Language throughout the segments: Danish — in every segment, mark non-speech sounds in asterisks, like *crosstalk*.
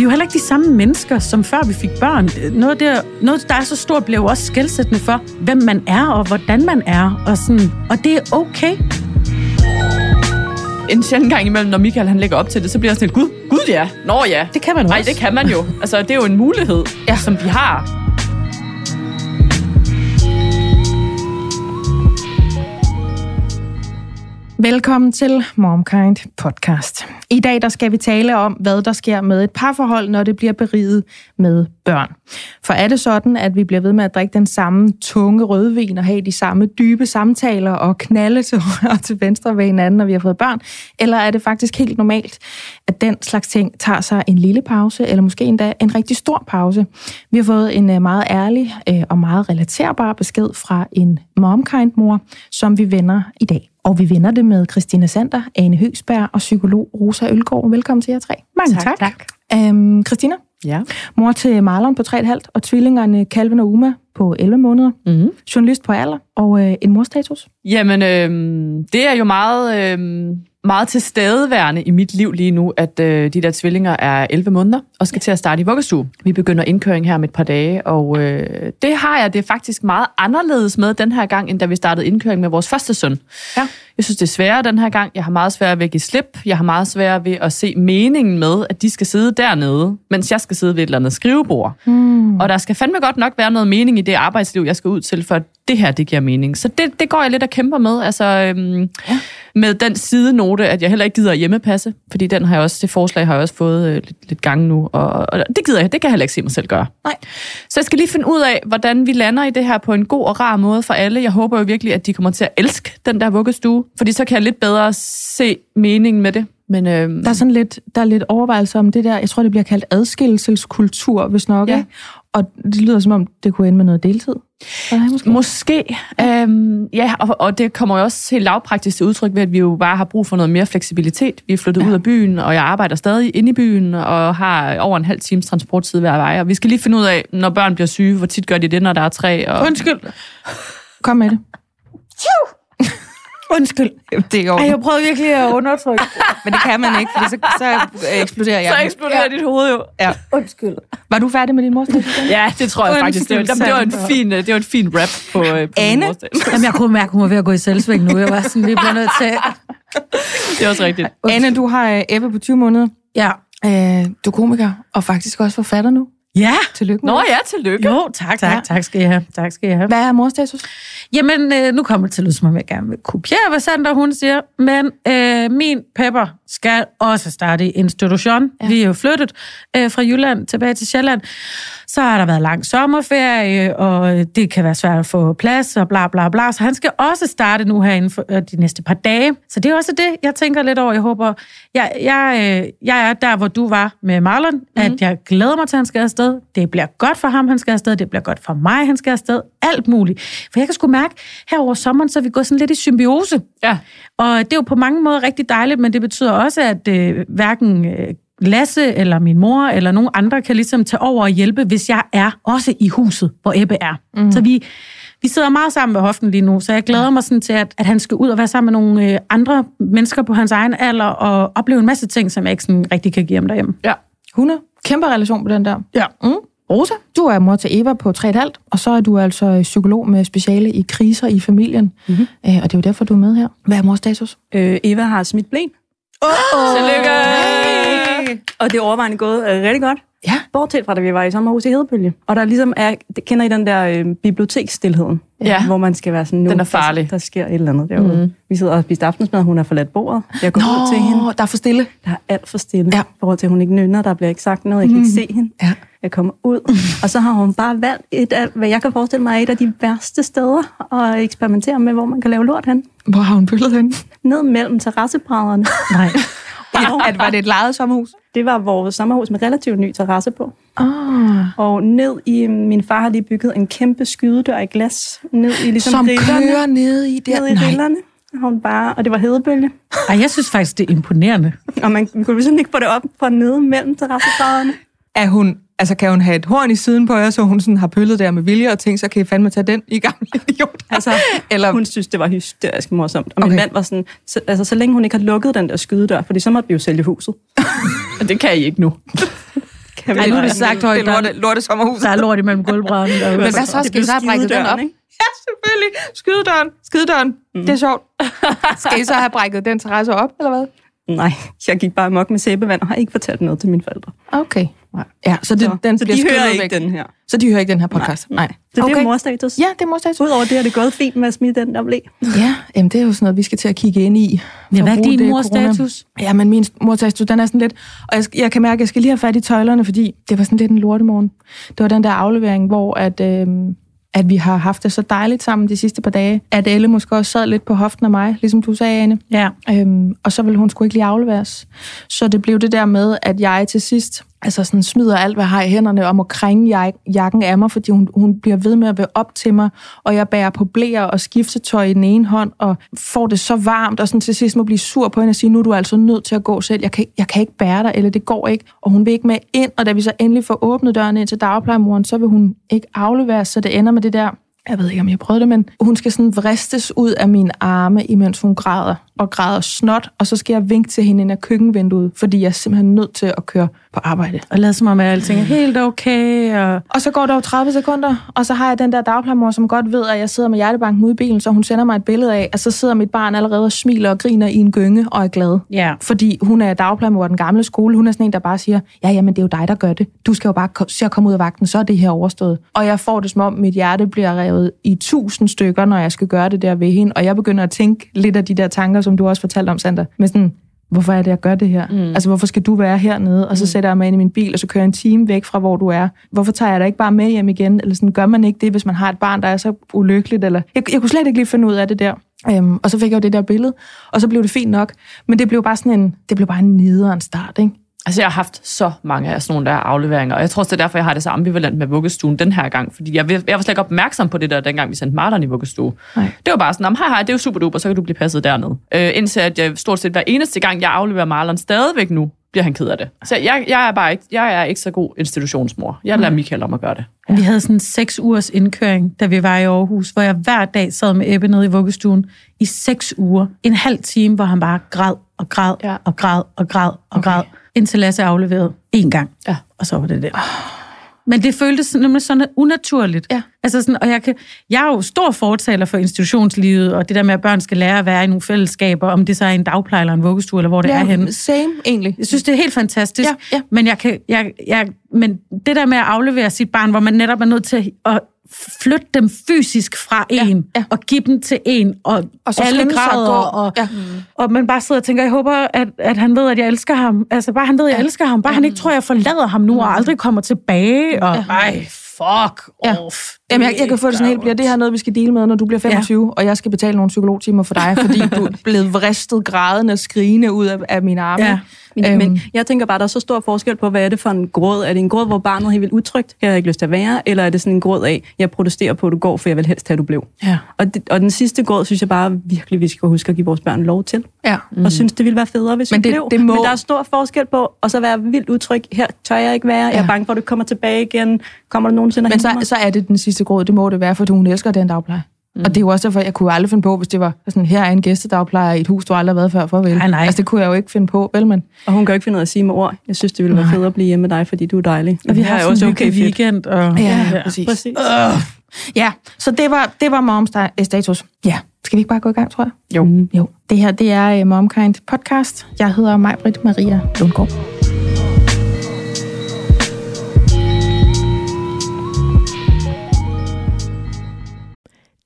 Vi er jo heller ikke de samme mennesker, som før vi fik børn. Noget, der, noget der er så stort, bliver jo også skældsættende for, hvem man er og hvordan man er. Og, sådan, og det er okay. En sjældent gang imellem, når Michael han lægger op til det, så bliver jeg sådan lidt, gud, gud ja, nå ja. Det kan man Nej, også. det kan man jo. Altså, det er jo en mulighed, ja. som vi har. Velkommen til MomKind podcast. I dag der skal vi tale om, hvad der sker med et parforhold, når det bliver beriget med børn. For er det sådan, at vi bliver ved med at drikke den samme tunge rødvin og have de samme dybe samtaler og knalde til højre og til venstre ved hinanden, når vi har fået børn? Eller er det faktisk helt normalt, at den slags ting tager sig en lille pause, eller måske endda en rigtig stor pause? Vi har fået en øh, meget ærlig øh, og meget relaterbar besked fra en MomKind-mor, som vi vender i dag. Og vi vinder det med Christina Sander, Ane Høgsberg og psykolog Rosa Ølgaard. Velkommen til jer tre. Mange tak. tak. Øhm, Christina, Ja. mor til Marlon på 3,5 og tvillingerne Calvin og Uma på 11 måneder. Mm-hmm. Journalist på alder og øh, en morstatus. Jamen, øhm, det er jo meget, øhm, meget til stedeværende i mit liv lige nu, at øh, de der tvillinger er 11 måneder og skal til at starte i vuggestue. Vi begynder indkøring her om et par dage, og øh, det har jeg det faktisk meget anderledes med den her gang, end da vi startede indkøring med vores første søn. Ja. Jeg synes, det er sværere den her gang. Jeg har meget sværere ved at give slip. Jeg har meget sværere ved at se meningen med, at de skal sidde dernede, mens jeg skal sidde ved et eller andet skrivebord. Mm. Og der skal fandme godt nok være noget mening i det arbejdsliv, jeg skal ud til, for det her, det giver mening. Så det, det går jeg lidt og kæmper med. Altså, øhm, ja. Med den sidenote, at jeg heller ikke gider at hjemmepasse, fordi den har jeg også, det forslag har jeg også fået øh, lidt, lidt gange nu, og, og det gider jeg, det kan jeg heller ikke se mig selv gøre. Nej. Så jeg skal lige finde ud af, hvordan vi lander i det her på en god og rar måde for alle. Jeg håber jo virkelig, at de kommer til at elske den der vuggestue, fordi så kan jeg lidt bedre se meningen med det. Men, øhm, Der er sådan lidt, der er lidt overvejelse om det der, jeg tror, det bliver kaldt adskillelseskultur, hvis nok. Ja. Ja. Og det lyder som om, det kunne ende med noget deltid. Nej, måske. Måske. Øhm, ja, og, og det kommer jo også helt lavpraktisk til udtryk ved, at vi jo bare har brug for noget mere fleksibilitet. Vi er flyttet ja. ud af byen, og jeg arbejder stadig inde i byen, og har over en halv times transporttid hver vej. Og vi skal lige finde ud af, når børn bliver syge, hvor tit gør de det, når der er tre. Og... Undskyld. Kom med det. Undskyld. Det går. Ej, jeg prøvede virkelig at undertrykke, *laughs* men det kan man ikke, for så, så eksploderer jeg. Så eksploderer ja. dit hoved jo. Ja. Undskyld. Var du færdig med din morstatus? *laughs* Ja, det tror jeg faktisk. Det var, Undskyld, det var en fin, det var en fin rap på, øh, på morsdag. *laughs* Jamen, jeg kunne mærke, at hun var ved at gå i selvsving nu. Jeg var sådan lige blevet nødt til... Det er også rigtigt. Anne, du har øh, Ebbe på 20 måneder. Ja. Øh, du er komiker, og faktisk også forfatter nu. Ja. Tillykke med Nå ja, tillykke. Jo, tak, tak, Ja. tak skal I have. Tak skal I have. Hvad er morstatus? Jamen, øh, nu kommer det til at lyde, som om jeg gerne vil kopiere, hvad Sandra hun siger, men øh, min Pepper skal også starte i institution. Ja. Vi er jo flyttet øh, fra Jylland tilbage til Sjælland. Så har der været lang sommerferie, og det kan være svært at få plads, og bla bla bla. Så han skal også starte nu her inden for øh, de næste par dage. Så det er også det, jeg tænker lidt over. Jeg håber, jeg, jeg, øh, jeg er der, hvor du var med Marlon, mm. at jeg glæder mig til, at han skal afsted. Det bliver godt for ham, han skal afsted. Det bliver godt for mig, han skal afsted. Alt muligt. For jeg kan sgu mærke, her over sommeren, så er vi gået sådan lidt i symbiose. Ja. Og det er jo på mange måder rigtig dejligt, men det betyder også, at øh, hverken øh, Lasse eller min mor eller nogen andre kan ligesom tage over og hjælpe, hvis jeg er også i huset, hvor Ebbe er. Mm. Så vi, vi sidder meget sammen ved hoften lige nu, så jeg glæder mig sådan til, at, at han skal ud og være sammen med nogle øh, andre mennesker på hans egen alder og opleve en masse ting, som jeg ikke sådan rigtig kan give ham derhjemme. Ja. 100. Kæmpe relation på den der. Ja. Mm. Rosa, du er mor til Eva på 3,5, og så er du altså psykolog med speciale i kriser i familien. Mm-hmm. Øh, og det er jo derfor, du er med her. Hvad er mors status? Øh, Eva har smidt blæn. Tillykke! Ej. Og det er overvejende gået øh, rigtig godt. Ja. Bortset fra, da vi var i sommerhus i Hedebølge. Og der ligesom er, kender I den der øh, biblioteksstilheden? Ja. Hvor man skal være sådan, nu, Den er farlig. Der, der sker et eller andet derude. Mm. Vi sidder og spiser aftensmad, hun har forladt bordet. Jeg går ud til hende. der er for stille. Der er alt for stille. Ja. I forhold til, at hun ikke nynner, der bliver ikke sagt noget, jeg kan ikke se hende. Ja. Jeg kommer ud, og så har hun bare valgt et af, hvad jeg kan forestille mig, er et af de værste steder at eksperimentere med, hvor man kan lave lort hen. Hvor har hun bøllet henne? Ned mellem terrassebrædderne. Nej. *laughs* *laughs* At, var det et lejet sommerhus? Det var vores sommerhus med relativt ny terrasse på. Oh. Og ned i, min far har lige bygget en kæmpe skydedør i glas. Ned i ligesom Som rillerne. kører ned i der. Ned i rillerne. Og Hun bare, og det var hedebølge. Ej, jeg synes faktisk, det er imponerende. Og man kunne ligesom ikke få det op fra nede mellem terrassebrædderne. Er hun, altså kan hun have et horn i siden på jer, så hun sådan har pøllet der med vilje og tænkt, så kan I fandme tage den i gamle *laughs* idiot. Altså, Eller, hun synes, det var hysterisk morsomt. Og min Okay. mand var sådan, så, altså så længe hun ikke har lukket den der skydedør, fordi så måtte vi jo sælge huset. Men *laughs* det kan I ikke nu. *laughs* Kan vi Ej, nu er bare- det sagt højt, det er lorte, lorte sommerhus. Der er lort imellem gulvbrædderne. derude. Men hvad så? Det Skal I så have brækket den op? ikke? Ja, selvfølgelig. Skydedøren. Skydedøren. Mm. Det er sjovt. Skal I så have brækket den terrasse op, eller hvad? Nej, jeg gik bare mok med sæbevand og har ikke fortalt noget til mine forældre. Okay. Ja, så, det, Så, den så bliver de hører ikke væk. den her. Så de hører ikke den her podcast? Nej. Så det okay. er morstatus. Ja, det er morstatus. Udover det er det gået fint med at smide den der blæ. Ja, jamen det er jo sådan noget, vi skal til at kigge ind i. Ja, hvad er din det i mors corona. status? Ja, men min mors status, den er sådan lidt... Og jeg, jeg kan mærke, at jeg skal lige have fat i tøjlerne, fordi det var sådan lidt en lortemorgen. Det var den der aflevering, hvor at, øhm, at vi har haft det så dejligt sammen de sidste par dage, at Elle måske også sad lidt på hoften af mig, ligesom du sagde, Anne. Ja. Øhm, og så ville hun sgu ikke lige afleveres. Så det blev det der med, at jeg til sidst altså sådan smider alt, hvad jeg har i hænderne, og at krænge jak- jakken af mig, fordi hun, hun bliver ved med at være op til mig, og jeg bærer på blæer og skiftetøj i den ene hånd, og får det så varmt, og sådan til sidst må blive sur på hende og sige, nu er du altså nødt til at gå selv. Jeg kan, jeg kan ikke bære dig, eller det går ikke. Og hun vil ikke med ind, og da vi så endelig får åbnet døren ind til dagplejemoren, så vil hun ikke aflevere, så det ender med det der, jeg ved ikke, om jeg prøvede det, men hun skal sådan vristes ud af mine arme, imens hun græder, og græder snot, og så skal jeg vinke til hende ind ad køkkenvinduet, fordi jeg er simpelthen nødt til at køre på arbejde. Og lad som om, at alting er helt okay. Og... Og så går der jo 30 sekunder, og så har jeg den der dagplejemor, som godt ved, at jeg sidder med hjertebanken ude i bilen, så hun sender mig et billede af, at så sidder mit barn allerede og smiler og griner i en gynge og er glad. Ja. Fordi hun er dagplejemor den gamle skole. Hun er sådan en, der bare siger, ja, jamen det er jo dig, der gør det. Du skal jo bare se at komme ud af vagten, så er det her overstået. Og jeg får det som om, mit hjerte bliver revet i tusind stykker, når jeg skal gøre det der ved hende. Og jeg begynder at tænke lidt af de der tanker, som du også fortalte om, Sander. Med sådan, hvorfor er det, jeg gør det her? Mm. Altså, hvorfor skal du være hernede? Og så sætter jeg mig ind i min bil, og så kører jeg en time væk fra, hvor du er. Hvorfor tager jeg dig ikke bare med hjem igen? Eller sådan, gør man ikke det, hvis man har et barn, der er så ulykkeligt? Eller... Jeg, jeg kunne slet ikke lige finde ud af det der. Øhm, og så fik jeg jo det der billede, og så blev det fint nok. Men det blev bare sådan en, det blev bare en nederen start, ikke? Altså, jeg har haft så mange af sådan nogle der afleveringer, og jeg tror også, det er derfor, jeg har det så ambivalent med vuggestuen den her gang, fordi jeg, jeg var slet ikke opmærksom på det der, dengang vi sendte Martin i vuggestue. Nej. Det var bare sådan, "Nå, hej hej, det er jo super duper, så kan du blive passet dernede. Øh, indtil at jeg stort set hver eneste gang, jeg afleverer Marlon stadigvæk nu, bliver han ked af det. Så jeg, jeg er bare ikke, jeg er ikke så god institutionsmor. Jeg lader Michael om at gøre det. Vi havde sådan en seks ugers indkøring, da vi var i Aarhus, hvor jeg hver dag sad med Ebbe nede i vuggestuen i seks uger. En halv time, hvor han bare græd og græd Ja. og græd og græd og okay. græd, indtil Lasse afleverede én gang. Ja. Og så var det det. Men det føltes sådan- nemlig sådan unaturligt. Ja. Altså sådan, og jeg, kan, jeg er jo stor fortaler for institutionslivet, og det der med, at børn skal lære at være i nogle fællesskaber, om det så er en dagpleje eller en vuggestue, eller hvor det er henne. same egentlig. Jeg synes, det er helt fantastisk. Ja, ja. Men, jeg kan, jeg, jeg, men det der med at aflevere sit barn, hvor man netop er nødt til at flytte dem fysisk fra en, ja. og give dem til en, og, Og så alle gå. og, Ja. og man bare sidder og tænker, jeg håber, at, at han ved, at jeg elsker ham. Altså bare han ved, at jeg elsker ham. Bare han ikke tror, at jeg forlader ham nu, og aldrig kommer tilbage. Og, ej, fuck Ja. Jamen, jeg, jeg kan få det sådan helt, bliver det her noget, vi skal dele med, når du bliver 25, ja. og jeg skal betale nogle psykologtimer for dig, fordi du er *laughs* blevet vristet, grædende og skrigende ud af, af mine arme. Ja. Men, Øhm. men jeg tænker bare, der er så stor forskel på, hvad er det for en gråd? Er det en gråd, hvor barnet er helt vildt utrygt, jeg har ikke lyst til at være, eller er det sådan en gråd af, jeg protesterer på, at du går, for jeg vil helst have, at du blev? Ja. Og, det, og den sidste gråd, synes jeg bare virkelig, vi skal huske at give vores børn lov til. ja. Mm. Og synes, det ville være federe, hvis Men vi det- blev. det må- Men der er stor forskel på, og så være vildt utryg. Her tør jeg ikke være. Jeg Ja. er bange for, at du kommer tilbage igen. Kommer der nogensinde at Men så, så er det den sidste gråd, det må det være, fordi hun elsker den dagpleje. Mm. Og det er jo også derfor, jeg kunne aldrig finde på, hvis det var sådan, her er en gæstedagplejer i et hus, du aldrig har været før, farvel. Nej, nej. Altså, det kunne jeg jo ikke finde på, vel, men... Og hun kan jo ikke finde ud af at sige med ord. Jeg synes, det ville være federe at blive hjemme med dig, fordi du er dejlig. Og vi har sådan også en okay fedt. weekend. Og, Ja, ja, præcis. Præcis. Ja, så det var, det var moms sta- status. Ja, skal vi ikke bare gå i gang, tror jeg? Jo. Mm, jo. Det her, det er uh, Momkind podcast. Jeg hedder Majbrit Maria Lundgaard.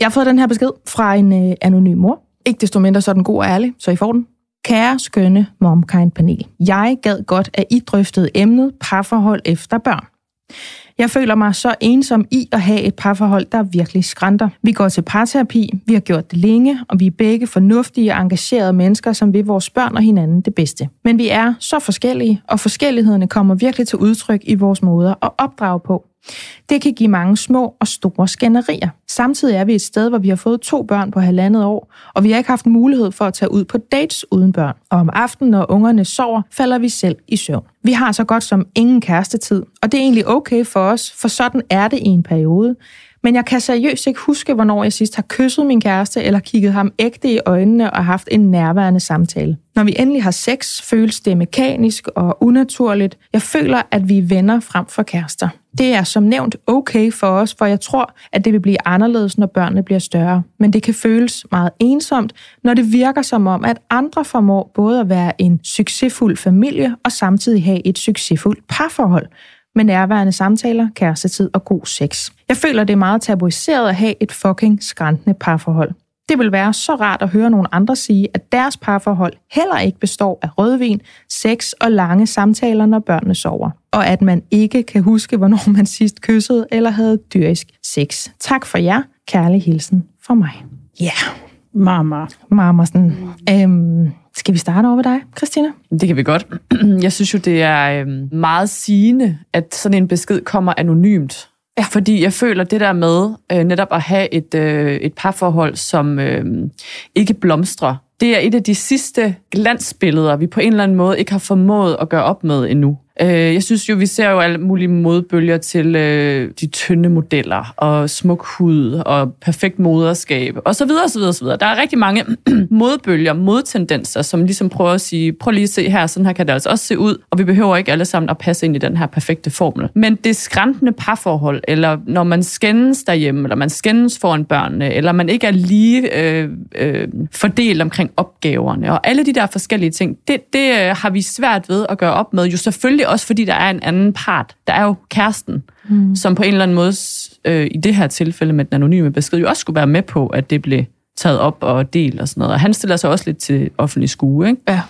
Jeg har fået den her besked fra en øh, anonym mor. Ikke desto mindre så er den god og ærlig, så I får den. Kære skønne MomKind-panel. Jeg gad godt, at I drøftede emnet parforhold efter børn. Jeg føler mig så ensom i at have et parforhold, der virkelig skrænter. Vi går til parterapi, vi har gjort det længe, og vi er begge fornuftige og engagerede mennesker, som vil vores børn og hinanden det bedste. Men vi er så forskellige, og forskellighederne kommer virkelig til udtryk i vores måder at opdrage på. Det kan give mange små og store skænderier. Samtidig er vi et sted, hvor vi har fået to børn på halvandet år, og vi har ikke haft mulighed for at tage ud på dates uden børn. Og om aftenen, når ungerne sover, falder vi selv i søvn. Vi har så godt som ingen kærestetid, og det er egentlig okay for os, for sådan er det i en periode. Men jeg kan seriøst ikke huske, hvornår jeg sidst har kysset min kæreste eller kigget ham ægte i øjnene og haft en nærværende samtale. Når vi endelig har sex, føles det mekanisk og unaturligt. Jeg føler, at vi er venner frem for kærester. Det er som nævnt okay for os, for jeg tror, at det vil blive anderledes, når børnene bliver større. Men det kan føles meget ensomt, når det virker som om, at andre formår både at være en succesfuld familie og samtidig have et succesfuldt parforhold med nærværende samtaler, kærestetid og god sex. Jeg føler, det er meget tabuiseret at have et fucking skræntende parforhold. Det vil være så rart at høre nogle andre sige, at deres parforhold heller ikke består af rødvin, sex og lange samtaler, når børnene sover. Og at man ikke kan huske, hvornår man sidst kyssede eller havde dyrisk sex. Tak for jer. Kærlig hilsen fra mig. Ja, yeah. Mama. Marmersen. Øhm, skal vi starte over ved dig, Christina? Det kan vi godt. *clears throat* Jeg synes jo, det er øhm, meget sigende, at sådan en besked kommer anonymt. Ja. Fordi jeg føler det der med øh, netop at have et, øh, et parforhold, som øh, ikke blomstrer, det er et af de sidste glansbilleder, vi på en eller anden måde ikke har formået at gøre op med endnu. Øh, jeg synes jo, vi ser jo alle mulige modbølger til øh, de tynde modeller, og smuk hud, og perfekt moderskab, og så videre, så videre, så videre. Der er rigtig mange *clears throat* modbølger, modtendenser, som ligesom prøver at sige, prøv lige at se her, sådan her kan det altså også se ud, og vi behøver ikke alle sammen at passe ind i den her perfekte formel. Men det skræntende parforhold, eller når man skændes derhjemme, eller man skændes foran børnene, eller man ikke er lige øh, øh, fordelt omkring opgaverne, og alle de der forskellige ting, det, det øh, har vi svært ved at gøre op med, jo selvfølgelig også fordi der er en anden part. Der er jo kæresten, mm. som på en eller anden måde, øh, i det her tilfælde med den anonyme besked, jo også skulle være med på, at det blev taget op og delt og sådan noget. Og han stiller sig også lidt til offentlig skue, ikke? Ja.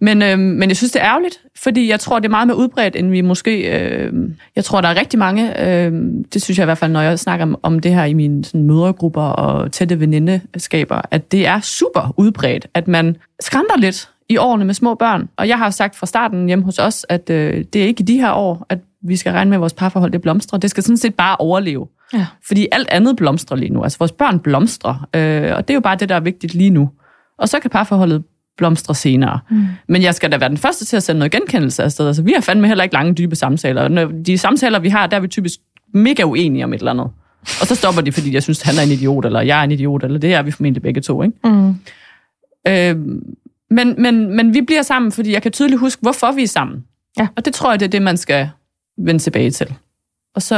Men, øh, men jeg synes, det er ærgerligt, fordi jeg tror, det er meget mere udbredt, end vi måske... Øh, jeg tror, der er rigtig mange, øh, det synes jeg i hvert fald, når jeg snakker om, om det her i mine sådan, mødergrupper og tætte venindeskaber, at det er super udbredt, at man skrænter lidt i årene med små børn. Og jeg har sagt fra starten hjemme hos os, at øh, det er ikke i de her år, at vi skal regne med, at vores parforhold det blomstrer. Det skal sådan set bare overleve. Ja. Fordi alt andet blomstrer lige nu. Altså vores børn blomstrer. Øh, og det er jo bare det, der er vigtigt lige nu. Og så kan parforholdet blomstre senere. Mm. Men jeg skal da være den første til at sende noget genkendelse afsted. Altså, vi har fandme heller ikke lange, dybe samtaler. De samtaler, vi har, der er vi typisk mega uenige om et eller andet. Og så stopper de, fordi jeg synes, han er en idiot, eller jeg er en idiot, eller det er vi formentlig begge to. Ikke? Mm. Øh, men, men, men vi bliver sammen, fordi jeg kan tydeligt huske, hvorfor vi er sammen. Ja. Og det tror jeg, det er det, man skal vende tilbage til. Og så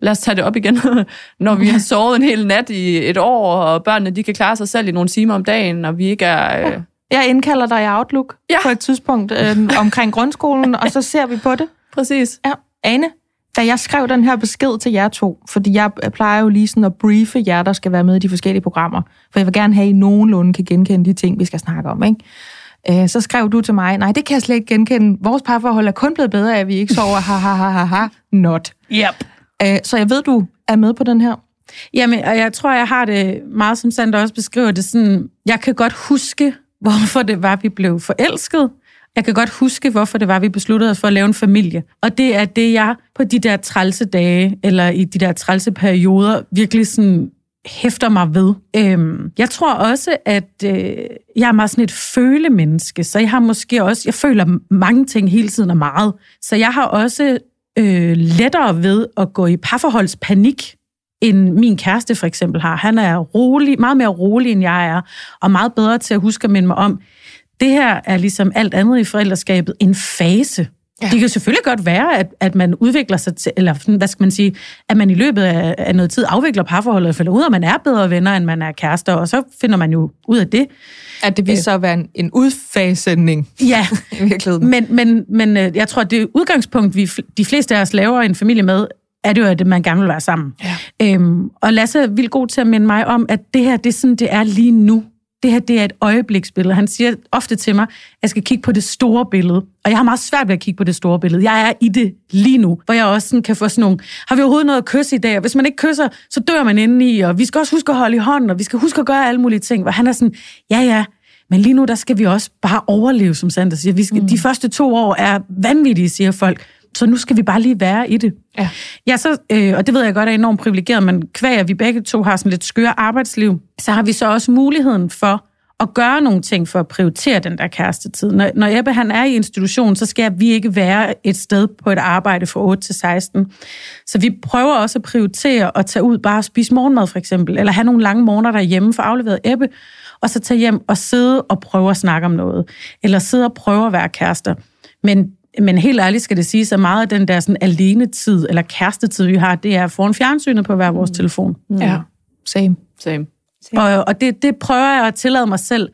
lad os tage det op igen, *laughs* når vi har sovet en hel nat i et år, og børnene de kan klare sig selv i nogle timer om dagen, og vi ikke er... Øh... Jeg indkalder dig i Outlook Ja. på et tidspunkt øh, omkring grundskolen, og så ser vi på det. *laughs* Præcis. Ja. Ane, da jeg skrev den her besked til jer to, fordi jeg plejer jo lige sådan at briefe jer, der skal være med i de forskellige programmer, for jeg vil gerne have, at I nogenlunde kan genkende de ting, vi skal snakke om, ikke? Øh, Så skrev du til mig, nej, det kan jeg slet ikke genkende. Vores parforhold er kun blevet bedre at vi ikke sover. Ha, ha, ha, ha, ha. Not. Yep. Øh, Så jeg ved, du er med på den her. Jamen, og jeg tror, jeg har det meget, som Sandra også beskriver det, sådan, jeg kan godt huske, hvorfor det var, vi blev forelsket. Jeg kan godt huske, hvorfor det var, vi besluttede os for at lave en familie. Og det er det, jeg på de der trælse dage, eller i de der trælse perioder, virkelig sådan hæfter mig ved. Øhm, jeg tror også, at øh, jeg er meget sådan et følemenneske, så jeg har måske også, jeg føler mange ting hele tiden og meget. Så jeg har også øh, lettere ved at gå i parforholdspanik, end min kæreste for eksempel har. Han er rolig, meget mere rolig, end jeg er, og meget bedre til at huske at minde mig om, det her er ligesom alt andet i forældreskabet en fase. Ja. Det kan selvfølgelig godt være, at, at man udvikler sig til, eller hvad skal man sige, at man i løbet af, af noget tid afvikler parforholdet, og finder ud af, at man er bedre venner, end man er kærester, og så finder man jo ud af det. At det vil så være en, en udfasning. Ja, *laughs* i virkeligheden. Men, men, men øh, jeg tror, at det udgangspunkt, vi de fleste af os laver en familie med, er det jo, at man gerne vil være sammen. Ja. Øhm, og Lasse er vildt god til at minde mig om, at det her, det er sådan, det er lige nu det her det er et øjebliksbillede. Han siger ofte til mig, at jeg skal kigge på det store billede. Og jeg har meget svært ved at kigge på det store billede. Jeg er i det lige nu, hvor jeg også sådan kan få sådan nogle, har vi overhovedet noget at kysse i dag? Og hvis man ikke kysser, så dør man indeni, og vi skal også huske at holde i hånden, og vi skal huske at gøre alle mulige ting. Hvor han er sådan, ja ja, men lige nu, der skal vi også bare overleve, som Sander siger. Vi skal, mm. De første to år er vanvittige, siger folk så nu skal vi bare lige være i det. Ja, ja så, øh, og det ved jeg godt er enormt privilegeret, men kvæg at vi begge to har sådan lidt skøre arbejdsliv, så har vi så også muligheden for at gøre nogle ting for at prioritere den der kærestetid. Når, når Ebbe han er i institution, så skal vi ikke være et sted på et arbejde fra 8 til 16. Så vi prøver også at prioritere at tage ud bare og spise morgenmad for eksempel, eller have nogle lange morgener derhjemme for afleveret Ebbe, og så tage hjem og sidde og prøve at snakke om noget, eller sidde og prøve at være kærester. Men men helt ærligt skal det sige, så meget af den der sådan alene-tid, eller kærestetid, vi har, det er foran fjernsynet på hver vores mm. telefon. Mm. Ja, same. Same. same. Og, og det, det prøver jeg at tillade mig selv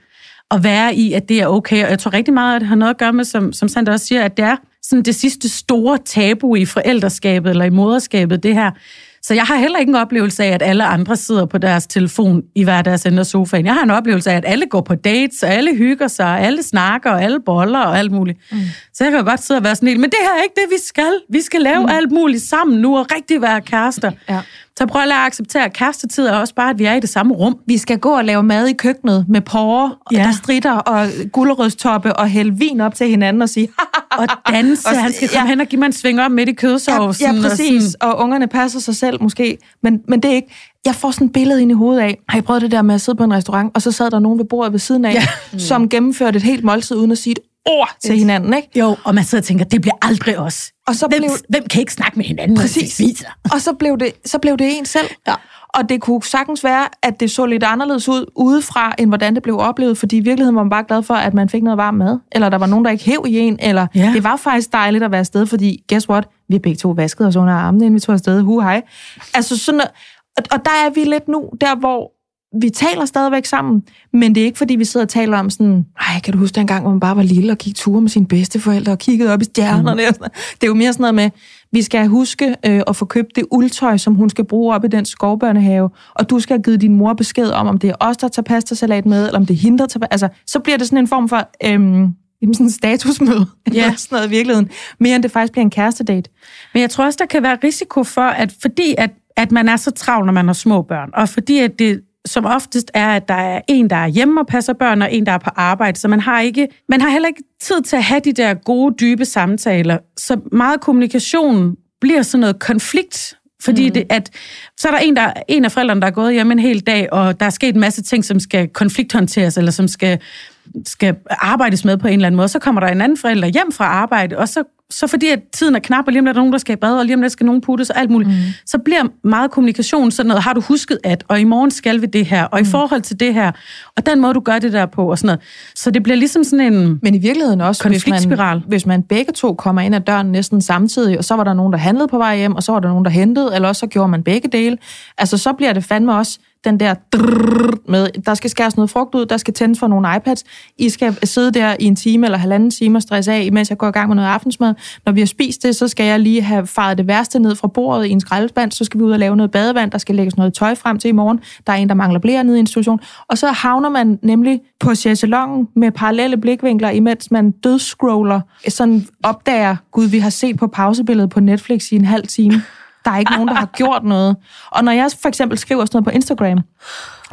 at være i, at det er okay. Og jeg tror rigtig meget, at det har noget at gøre med, som, som Sandra også siger, at det er sådan det sidste store tabu i forældreskabet eller i moderskabet, det her så jeg har heller ikke en oplevelse af, at alle andre sidder på deres telefon i hver deres ende af sofaen. Jeg har en oplevelse af, at alle går på dates, og alle hygger sig, og alle snakker, og alle boller og alt muligt. Mm. Så jeg kan godt sidde og være sådan helt, men det her er ikke det, vi skal. Vi skal lave mm. alt muligt sammen nu, og rigtig være kærester. Ja. Så prøv at lade at acceptere, kærestetid er også bare, at vi er i det samme rum. Vi skal gå og lave mad i køkkenet med porre, ja. der stritter og gulerødstoppe og hælde vin op til hinanden og sige... og danse. og, Han skal komme ja. hen og give mig en sving op midt i kødsovsen. Ja, ja præcis. Og, sådan. og ungerne passer sig selv måske. Men, men det er ikke... Jeg får sådan et billede ind i hovedet af, har I prøvet det der med at sidde på en restaurant, og så sad der nogen ved bordet ved siden af, ja. mm. som gennemførte et helt måltid uden at sige et ord til hinanden, ikke? Jo, og man sidder og tænker, det bliver aldrig os. Og så hvem, blev... hvem kan ikke snakke med hinanden, Præcis. når de? Og så blev det, så blev det en selv. Ja. Og det kunne sagtens være, at det så lidt anderledes ud udefra, end hvordan det blev oplevet, fordi i virkeligheden var man bare glad for, at man fik noget varm mad, eller der var nogen, der ikke hæv i en, eller ja. det var faktisk dejligt at være afsted, fordi guess what? Vi har begge to vasket os under armene, inden vi tog afsted. Hu, hej. Altså sådan, og, og der er vi lidt nu, der hvor vi taler stadigvæk sammen, men det er ikke, fordi vi sidder og taler om sådan, ej, kan du huske den gang, hvor man bare var lille og gik ture med sine bedsteforældre og kiggede op i stjernerne? Mm. Det er jo mere sådan noget med, vi skal huske øh, at få købt det uldtøj, som hun skal bruge op i den skovbørnehave, og du skal have givet din mor besked om, om det er os, der tager pastasalat med, eller om det er hende, der tager... Altså, så bliver det sådan en form for... Øhm, sådan en statusmøde, *laughs* ja. eller sådan noget i virkeligheden, mere end det faktisk bliver en kærestedate. Men jeg tror også, der kan være risiko for, at fordi at, at man er så travl, når man har små børn, og fordi at det som oftest er, at der er en, der er hjemme og passer børn, og en, der er på arbejde. Så man har, ikke, man har heller ikke tid til at have de der gode, dybe samtaler. Så meget kommunikation bliver sådan noget konflikt, fordi mm. det, at, så er der en, der, en af forældrene, der er gået hjemme en hel dag, og der er sket en masse ting, som skal konflikthåndteres, eller som skal, skal arbejdes med på en eller anden måde. Så kommer der en anden forælder hjem fra arbejde, og så så fordi at tiden er knap, og lige om lidt er der nogen, der skal i bad, og lige om lidt skal nogen puttes og alt muligt, mm. så bliver meget kommunikation sådan noget, har du husket at, og i morgen skal vi det her, og mm. i forhold til det her, og den måde, du gør det der på, og sådan noget. Så det bliver ligesom sådan en Men i virkeligheden også, hvis man, hvis man begge to kommer ind ad døren næsten samtidig, og så var der nogen, der handlede på vej hjem, og så var der nogen, der hentede, eller også så gjorde man begge dele, altså så bliver det fandme også den der med, der skal skæres noget frugt ud, der skal tændes for nogle iPads. I skal sidde der i en time eller halvanden time og stresse af, imens jeg går i gang med noget aftensmad. Når vi har spist det, så skal jeg lige have faret det værste ned fra bordet i en skraldespand, så skal vi ud og lave noget badevand, der skal lægges noget tøj frem til i morgen. Der er en, der mangler blære nede i institutionen. Og så havner man nemlig på chaiselongen med parallelle blikvinkler, imens man dødscroller, sådan opdager, gud, vi har set på pausebilledet på Netflix i en halv time der er ikke nogen, der har *laughs* gjort noget. Og når jeg for eksempel skriver sådan noget på Instagram,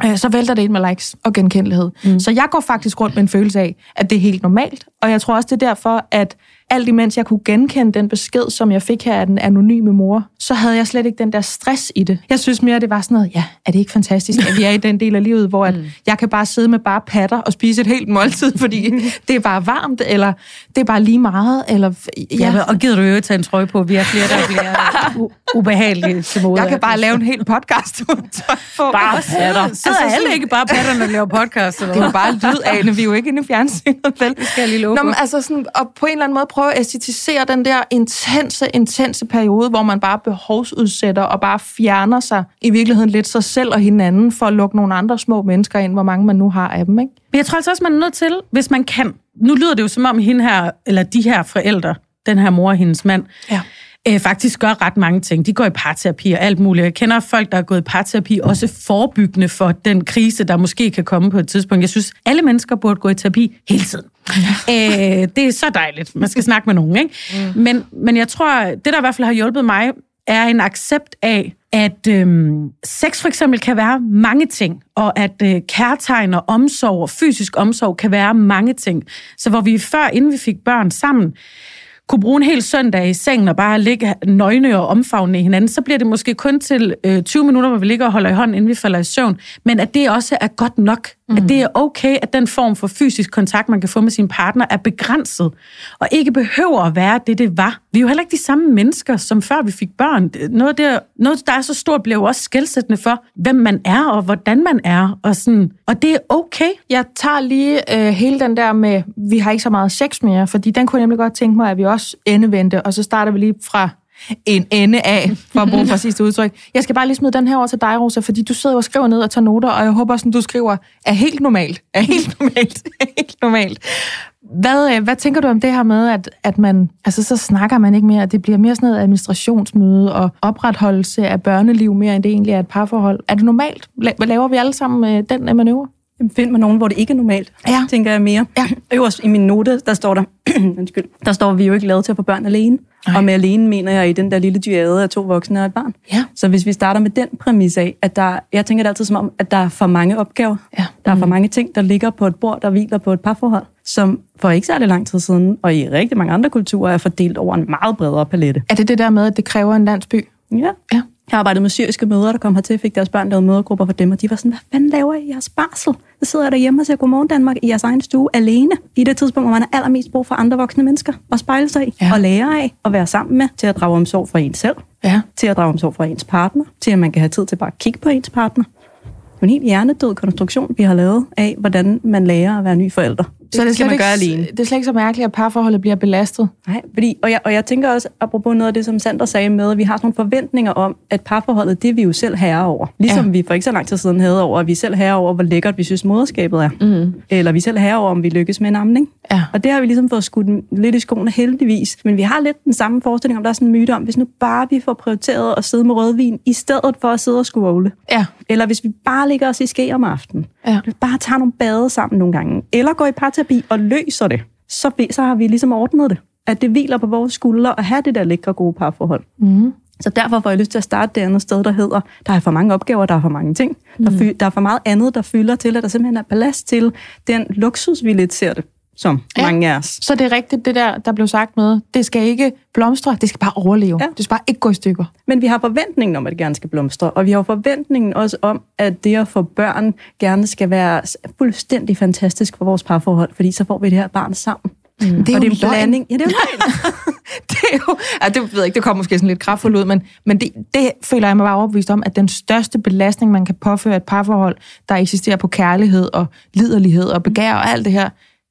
øh, så vælter det ind med likes og genkendelighed. Mm. Så jeg går faktisk rundt med en følelse af, at det er helt normalt. Og jeg tror også, det er derfor, at alt imens jeg kunne genkende den besked, som jeg fik her af den anonyme mor, så havde jeg slet ikke den der stress i det. Jeg synes mere, det var sådan noget, ja, er det ikke fantastisk, at vi er i den del af livet, hvor at *laughs* jeg kan bare sidde med bare patter og spise et helt måltid, fordi *laughs* det er bare varmt, eller det er bare lige meget, eller... Ja, ja og gider du jo tage en trøje på, vi er flere, der bliver *laughs* ubehagelige til mode. Jeg kan bare lave en hel podcast uden tøj på. Bare patter. Sidder alle ikke bare patter, når de laver podcast? Eller Det er jo bare lyd af, vi er jo ikke inde i fjernsynet, vel? Det skal jeg lige love Nå, men altså sådan, og på en eller anden måde prøve at æstetisere den der intense, intense periode, hvor man bare behovsudsætter og bare fjerner sig i virkeligheden lidt sig selv og hinanden for at lukke nogle andre små mennesker ind, hvor mange man nu har af dem, ikke? Men jeg tror altså også, man er nødt til, hvis man kan. Nu lyder det jo som om hende her, eller de her forældre, den her mor og hendes mand, Ja. øh, faktisk gør ret mange ting. De går i parterapi og alt muligt. Jeg kender folk, der er gået i parterapi, også forebyggende for den krise, der måske kan komme på et tidspunkt. Jeg synes, alle mennesker burde gå i terapi hele tiden. *laughs* øh, det er så dejligt. Man skal snakke med nogen, ikke? Mm. Men, men jeg tror, det der i hvert fald har hjulpet mig, er en accept af, at øhm, sex for eksempel kan være mange ting, og at øh, kærtegn og omsorg og fysisk omsorg kan være mange ting. Så hvor vi før, inden vi fik børn sammen, kunne bruge en hel søndag i sengen og bare ligge nøgne og omfavne hinanden, så bliver det måske kun til øh, 20 minutter, hvor vi ligger og holder i hånden, inden vi falder i søvn. Men at det også er godt nok. Mm. At det er okay, at den form for fysisk kontakt, man kan få med sin partner, er begrænset. Og ikke behøver at være det, det var. Vi er jo heller ikke de samme mennesker, som før vi fik børn. Noget, der, noget der er så stort, bliver jo også skældsættende for, hvem man er og hvordan man er. Og, sådan. og det er okay. Jeg tager lige øh, hele den der med, vi har ikke så meget sex mere, fordi den kunne jeg nemlig godt tænke mig, at vi også endevendte, og så starter vi lige fra en ende af, for at bruge *laughs* præcis udtryk. Jeg skal bare lige smide den her over til dig, Rosa, fordi du sidder og skriver ned og tager noter, og jeg håber sådan, du skriver, er helt normalt, er helt *laughs* normalt, er helt normalt. Hvad, øh, hvad tænker du om det her med, at, at man, altså så snakker man ikke mere, at det bliver mere sådan noget administrationsmøde og opretholdelse af børneliv mere, end det egentlig er et parforhold. Er det normalt? La- Laver vi alle sammen øh, den øh, manøvre? Find mig nogen, hvor det ikke er normalt, Ja. tænker jeg mere. Ja. *clears throat* Øverst i min note, der står der, *clears throat* undskyld, der står, vi er jo ikke lavet til at få børn alene. Nej. Og med alene mener jeg i den der lille dyade af to voksne og et barn. Ja. Så hvis vi starter med den præmis af, at der, jeg tænker det altid som om, at der er for mange opgaver. Ja. Der er for mange ting, der ligger på et bord, der hviler på et parforhold, som for ikke særlig lang tid siden, og i rigtig mange andre kulturer, er fordelt over en meget bredere palette. Er det det der med, at det kræver en landsby? Ja. Ja. Jeg har arbejdet med syriske mødre, der kom hertil, fik deres børn lavet mødergrupper for dem, og de var sådan, hvad fanden laver I jeres barsel? Så sidder jeg derhjemme og ser Godmorgen Danmark i jeres egen stue alene, i det tidspunkt, hvor man har allermest brug for andre voksne mennesker at spejle sig i, ja. og lære af, og være sammen med, til at drage omsorg for en selv, Ja. til at drage omsorg for ens partner, til at man kan have tid til bare at kigge på ens partner. Det er en helt hjernedød konstruktion, vi har lavet af, hvordan man lærer at være ny forælder. Det Så det skal man ikke, gøre alene. det er slet ikke så mærkeligt, at parforholdet bliver belastet. Nej, fordi, og, jeg, og jeg tænker også, apropos noget af det, som Sander sagde med, at vi har sådan nogle forventninger om, at parforholdet, det er vi jo selv herre over. Ligesom Ja. vi for ikke så lang tid siden havde over, at vi selv herre over, hvor lækkert vi synes moderskabet er. Mm. Eller vi selv herre over, om vi lykkes med en amning. Ja. Og det har vi ligesom fået skudt lidt i skoene heldigvis. Men vi har lidt den samme forestilling om, der er sådan en myte om, hvis nu bare vi får prioriteret at sidde med rødvin, i stedet for at sidde og skåle. Ja. Eller hvis vi bare ligger os i ske om aftenen. Ja. Vi bare tager nogle bade sammen nogle gange. Eller går i parterapi og løser det. Så, så har vi ligesom ordnet det. At det hviler på vores skuldre at have det der lækre gode parforhold. Mm. Så derfor får jeg lyst til at starte det andet sted, der hedder, der er for mange opgaver, der er for mange ting. Der, fy, der er for meget andet, der fylder til, at der simpelthen er plads til den luksus, vi lidt ser det som Ja. mange af os. Så det er rigtigt, det der, der blev sagt med, det skal ikke blomstre, det skal bare overleve. Ja. Det skal bare ikke gå i stykker. Men vi har forventningen om, at det gerne skal blomstre, og vi har forventningen også om, at det at få børn gerne skal være fuldstændig fantastisk for vores parforhold, fordi så får vi det her barn sammen. Det er og jo det er en løgn. blanding. Ja, det er jo *laughs* det er jo, ja, det ved jeg ikke, det kommer måske sådan lidt kraftfuldt ud, men, men det, det føler jeg mig bare overbevist om, at den største belastning, man kan påføre et parforhold, der eksisterer på kærlighed og liderlighed og begær og alt det her,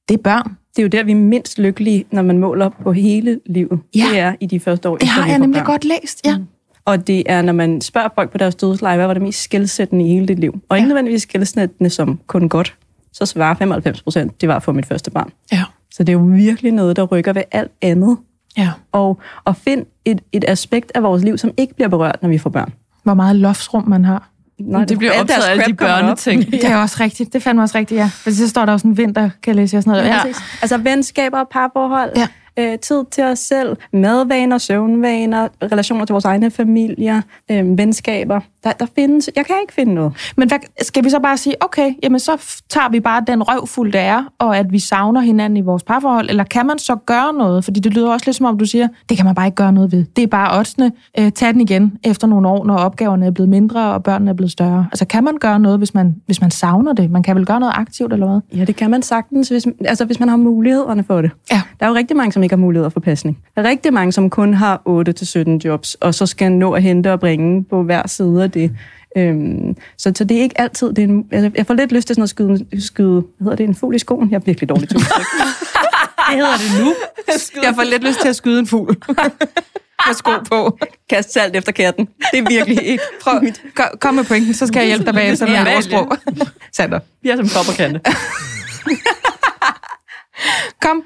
det er børn. Det er jo der, vi er mindst lykkelige, når man måler på hele livet. Ja. Det er i de første år. Det har jeg nemlig børn. godt læst, ja. Og det er, når man spørger folk på deres dødsleje, hvad var det mest skældsættende i hele dit liv? Og ikke Ja. nødvendigvis skældsættende som kun godt. Så svarer 95 procent, det var for mit første barn. Ja. Så det er jo virkelig noget, der rykker ved alt andet. ja. Og, og find et, et aspekt af vores liv, som ikke bliver berørt, når vi får børn. Hvor meget loftsrum man har. Når Det bliver alt optaget af alle de op. børneting. Det er også rigtigt. Det fandt mig også rigtigt, ja. For så står der også en vinter, kan jeg læse og sådan noget. Ja. Ja. Altså venskaber, parforhold, Ja. Øh, tid til os selv, madvaner, søvnvaner, relationer til vores egne familier, øh, venskaber. Der, der findes, jeg kan ikke finde noget. Men hvad, skal vi så bare sige, okay, jamen så tager vi bare den røvfuld, det er, og at vi savner hinanden i vores parforhold, eller kan man så gøre noget? Fordi det lyder også lidt som om, du siger, det kan man bare ikke gøre noget ved. Det er bare oddsene. Øh, tag den igen efter nogle år, når opgaverne er blevet mindre, og børnene er blevet større. Altså kan man gøre noget, hvis man, hvis man savner det? Man kan vel gøre noget aktivt, eller hvad? Ja, det kan man sagtens, hvis, altså, hvis man har mulighederne for det. Ja. Der er jo rigtig mange, som ikke har muligheder for pasning. Der er rigtig mange, som kun har 8-17 jobs, og så skal nå at hente og bringe på hver side af det. Øhm, så, så det er ikke altid... Det er en, altså, jeg får lidt lyst til sådan at skyde, skyde hvad hedder det, en fugl i skoen. Jeg er virkelig dårlig til. Det hedder det nu. *laughs* Jeg får lidt lyst til at skyde en fugl. *laughs* Med sko på. Kaste salt efter katten. Det er virkelig ikke *laughs* Prøv, kom, kom med pointen, så skal jeg hjælpe dig bagefter med Ja, ja, ordsprog. Sander, Vi er som kopperkante. kom.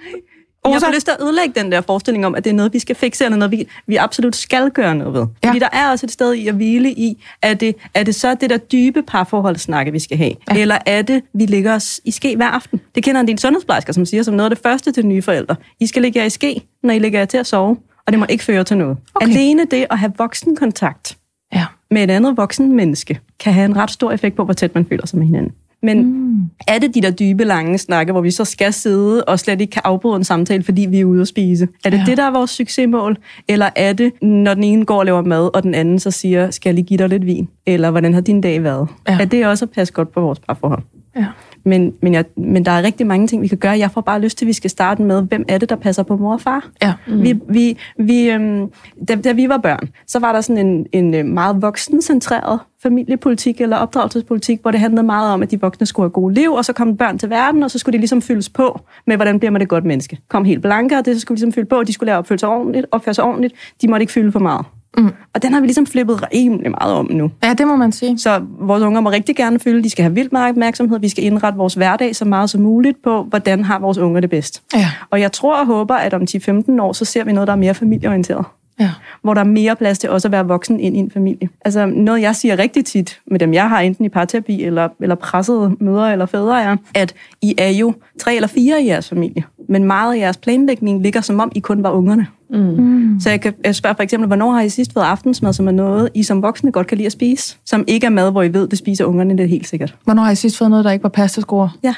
Jeg Rosa. har lyst til at ødelægge den der forestilling om, at det er noget, vi skal fikse, eller noget, vi, vi absolut skal gøre noget ved. Ja. Fordi der er også et sted i at hvile i, at det, er det så det der dybe parforholdssnakke, vi skal have? Ja. Eller er det, vi ligger os i ske hver aften? Det kender en del sundhedsplejersker, som siger som noget af det første til nye forældre. I skal ligge jer i ske, når I ligger jer til at sove, og det må ikke føre til noget. Okay. Alene det at have voksenkontakt Ja. med et andet voksen menneske, kan have en ret stor effekt på, hvor tæt man føler sig med hinanden. Men mm. er det de der dybe, lange snakke, hvor vi så skal sidde og slet ikke kan afbryde en samtale, fordi vi er ude at spise? Er det Ja. det, der er vores succesmål? Eller er det, når den ene går og laver mad, og den anden så siger, skal jeg lige give dig lidt vin? Eller hvordan har din dag været? Ja. Er det også at passe godt på vores parforhold? Ja. Men, men, jeg, men der er rigtig mange ting, vi kan gøre. Jeg får bare lyst til, at vi skal starte med, hvem er det, der passer på mor og far? Ja. Mm. Vi, vi, vi, øhm, da, da vi var børn, så var der sådan en, en øh, meget voksencentreret familiepolitik eller opdragelsespolitik, hvor det handlede meget om, at de voksne skulle have gode liv, og så kom børn til verden, og så skulle de ligesom fyldes på med, hvordan bliver man et godt menneske. Kom helt blanke, og det så skulle de ligesom fylde på, de skulle lære at opføre sig ordentligt, opføre sig ordentligt, de måtte ikke fylde for meget. Mm. Og den har vi ligesom flippet rimelig meget om nu. ja, det må man sige. Så vores unger må rigtig gerne fylde, de skal have vildt meget opmærksomhed, vi skal indrette vores hverdag så meget som muligt på, hvordan har vores unger det bedst. Ja. Og jeg tror og håber, at om 10-15 år, så ser vi noget, der er mere familieorienteret. Ja. Hvor der er mere plads til også at være voksen ind i en familie. Altså noget, jeg siger rigtig tit med dem, jeg har enten i parterapi eller, eller pressede mødre eller fædre, er, at I er jo tre eller fire i jeres familie. Men meget af jeres planlægning ligger som om, I kun var ungerne. Mm. Så jeg kan jeg spørge for eksempel, hvornår har I sidst fået aftensmad, som er noget, I som voksne godt kan lide at spise? Som ikke er mad, hvor I ved, det spiser ungerne, det er helt sikkert. Hvornår har I sidst fået noget, der ikke var pastaskruer? Ja.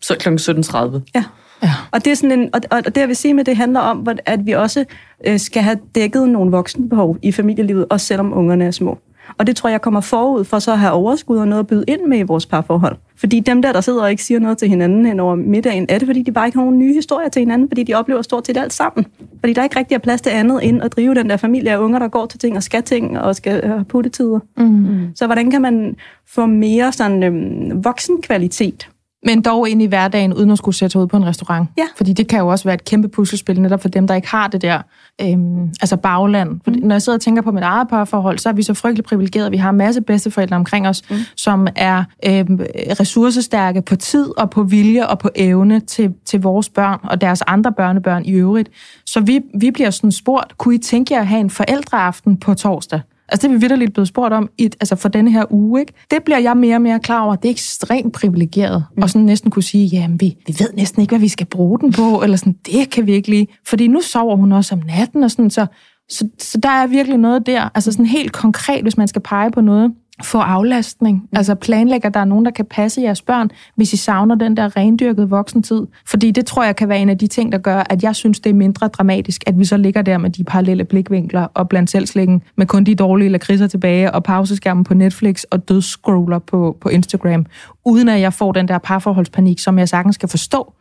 Så kl. 17.30. Ja. Ja. Og det, er sådan en, og, og det, jeg vil sige med det, handler om, at vi også øh, skal have dækket nogle voksenbehov i familielivet, også selvom ungerne er små. Og det tror jeg kommer forud for så at have overskud og noget at byde ind med i vores parforhold. Fordi dem der, der sidder og ikke siger noget til hinanden hen over middagen, er det fordi, de bare ikke har nogen nye historier til hinanden, fordi de oplever stort set alt sammen. Fordi der ikke rigtig er plads til andet end at drive den der familie af unger, der går til ting og skal ting og skal have puttetider. Mm. Så hvordan kan man få mere sådan øhm, voksenkvalitet Men dog ind i hverdagen, uden at skulle sætte ud på en restaurant. Ja. Fordi det kan jo også være et kæmpe puslespil, netop for dem, der ikke har det der øhm, altså bagland. Fordi Mm. når jeg sidder og tænker på mit eget parforhold, så er vi så frygtelig privilegerede. Vi har en masse bedsteforældre omkring os, mm. som er øhm, ressourcestærke på tid og på vilje og på evne til, til vores børn og deres andre børnebørn i øvrigt. Så vi, vi bliver sådan spurgt, kunne I tænke jer at have en forældreaften på torsdag? Altså det er vi vidderligt blevet spurgt om i, altså for denne her uge. Ikke? Det bliver jeg mere og mere klar over. Det er ekstremt privilegeret. Mm. Og sådan næsten kunne sige, jamen vi, vi ved næsten ikke, hvad vi skal bruge den på. Eller sådan, det kan vi ikke lige. Fordi nu sover hun også om natten. Og sådan, så, så, så der er virkelig noget der. Altså sådan helt konkret, hvis man skal pege på noget. Få aflastning. Mm. Altså planlægger, der er nogen, der kan passe jeres børn, hvis I savner den der rendyrkede voksentid. Fordi det tror jeg kan være en af de ting, der gør, at jeg synes, det er mindre dramatisk, at vi så ligger der med de parallelle blikvinkler og blandt selvslæggen med kun de dårlige lakridser tilbage og pauseskærmen på Netflix og dødsscroller på, på Instagram, uden at jeg får den der parforholdspanik, som jeg sagtens skal forstå,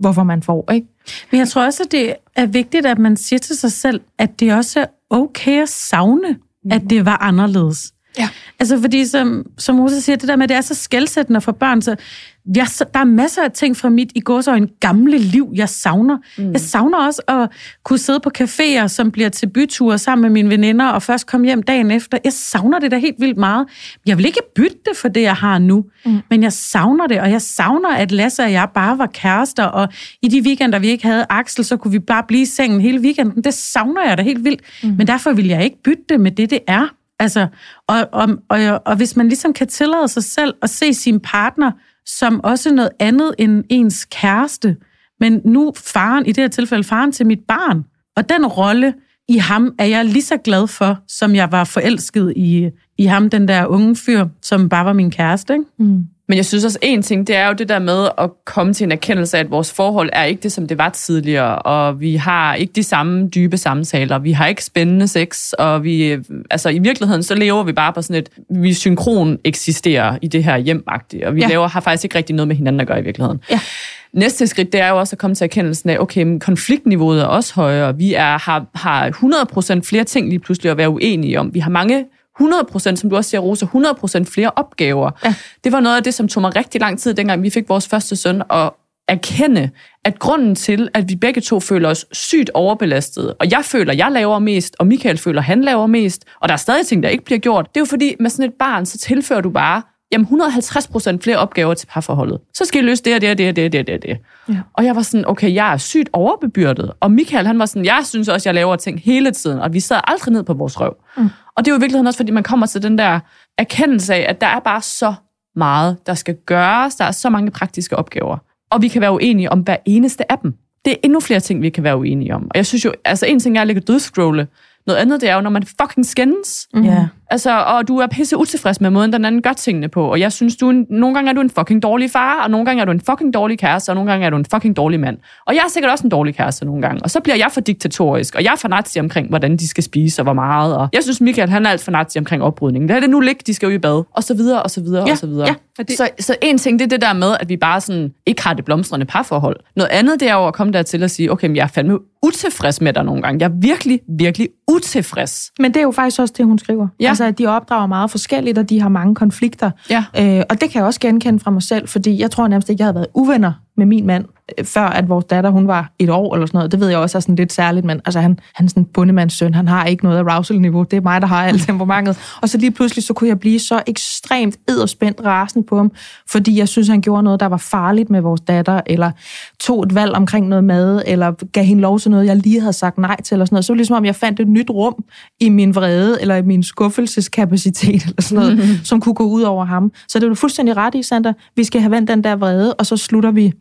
hvorfor man får, ikke? Men jeg tror også, at det er vigtigt, at man siger til sig selv, at det også er okay at savne, mm. at det var anderledes. Ja. Altså fordi, som, som Rosa siger, det der med, at det er så skældsættende for børn, så jeg, der er masser af ting fra mit i går så en gamle liv, jeg savner. Mm. Jeg savner også at kunne sidde på caféer, som bliver til byture sammen med mine veninder, og først komme hjem dagen efter. Jeg savner det da helt vildt meget. Jeg vil ikke bytte det for det, jeg har nu, mm. men jeg savner det, og jeg savner, at Lasse og jeg bare var kærester, og i de weekender, vi ikke havde Axel, så kunne vi bare blive i sengen hele weekenden. Det savner jeg da helt vildt, mm. men derfor vil jeg ikke bytte det med det, det er. Altså, og, og, og, og hvis man ligesom kan tillade sig selv at se sin partner som også noget andet end ens kæreste, men nu faren, i det her tilfælde faren til mit barn. Og den rolle i ham er jeg lige så glad for, som jeg var forelsket i, i ham, den der unge fyr, som bare var min kæreste. Ikke? Mm. Men jeg synes også, en ting, det er jo det der med at komme til en erkendelse af, at vores forhold er ikke det, som det var tidligere, og vi har ikke de samme dybe samtaler, vi har ikke spændende sex, og vi, altså i virkeligheden, så lever vi bare på sådan et, vi synkron eksisterer i det her hjemagtige, og vi Ja. laver, har faktisk ikke rigtig noget med hinanden at gøre i virkeligheden. Ja. Næste skridt, det er jo også at komme til erkendelsen af, okay, men konfliktniveauet er også højere. Vi er, har, har 100% flere ting lige pludselig at være uenige om. Vi har mange 100%, som du også siger, Rosa, 100% flere opgaver. Ja. Det var noget af det, som tog mig rigtig lang tid, dengang vi fik vores første søn, at erkende, at grunden til, at vi begge to føler os sygt overbelastet, og jeg føler, jeg laver mest, og Michael føler, han laver mest, og der er stadig ting, der ikke bliver gjort, det er jo fordi, med sådan et barn, så tilfører du bare jamen 150% flere opgaver til parforholdet. Så skal I løse det og det og det og det og det og det. Ja. Og jeg var sådan, okay, jeg er sygt overbebyrdet. Og Michael, han var sådan, jeg synes også, jeg laver ting hele tiden, og vi sad aldrig ned på vores røv. Mm. Og det er jo i virkeligheden også, fordi man kommer til den der erkendelse af, at der er bare så meget, der skal gøres. Der er så mange praktiske opgaver. Og vi kan være uenige om hver eneste af dem. Det er endnu flere ting, vi kan være uenige om. Og jeg synes jo, altså en ting er at ligge og dødscrolle. Noget andet, det er jo, når man fucking skændes. Mm. Ja. Altså, og du er pisse utilfreds med måden, den anden gør tingene på. Og jeg synes, du en, nogle gange er du en fucking dårlig far, og nogle gange er du en fucking dårlig kæreste, og nogle gange er du en fucking dårlig mand. Og jeg er sikkert også en dårlig kæreste nogle gange. Og så bliver jeg for diktatorisk, og jeg er for nazi omkring, hvordan de skal spise og hvor meget. Og jeg synes, Michael, han er alt for nazi omkring oprydningen. Det er det nu ligge, de skal jo i bad. Og så videre, og så videre, Ja, og så videre. ja. Det... så, så en ting, det er det der med, at vi bare sådan ikke har det blomstrende parforhold. Noget andet, det er jo at komme dertil og sige, okay, men jeg er fandme utilfreds med dig nogle gange. Jeg er virkelig, virkelig utilfreds. Men det er jo faktisk også det, hun skriver. Ja. Altså, at de opdrager meget forskelligt, og de har mange konflikter. Ja. Øh, og det kan jeg også genkende fra mig selv, fordi jeg tror nærmest ikke, jeg havde været uvenner med min mand, før at vores datter, hun var et år eller sådan noget. Det ved jeg også er sådan lidt særligt, men altså, han, han er sådan en bundemandssøn, han har ikke noget arousal-niveau, det er mig, der har alt temperamentet. Og så lige pludselig, så kunne jeg blive så ekstremt edderspændt rasende på ham, fordi jeg synes, han gjorde noget, der var farligt med vores datter, eller tog et valg omkring noget mad, eller gav hende lov til noget, jeg lige havde sagt nej til, eller sådan noget. Så var det ligesom, om jeg fandt et nyt rum i min vrede, eller i min skuffelseskapacitet, eller sådan noget, mm-hmm. *laughs* som kunne gå ud over ham. Så det er du fuldstændig ret i, Sandra. Vi skal have vendt den der vrede, og så slutter vi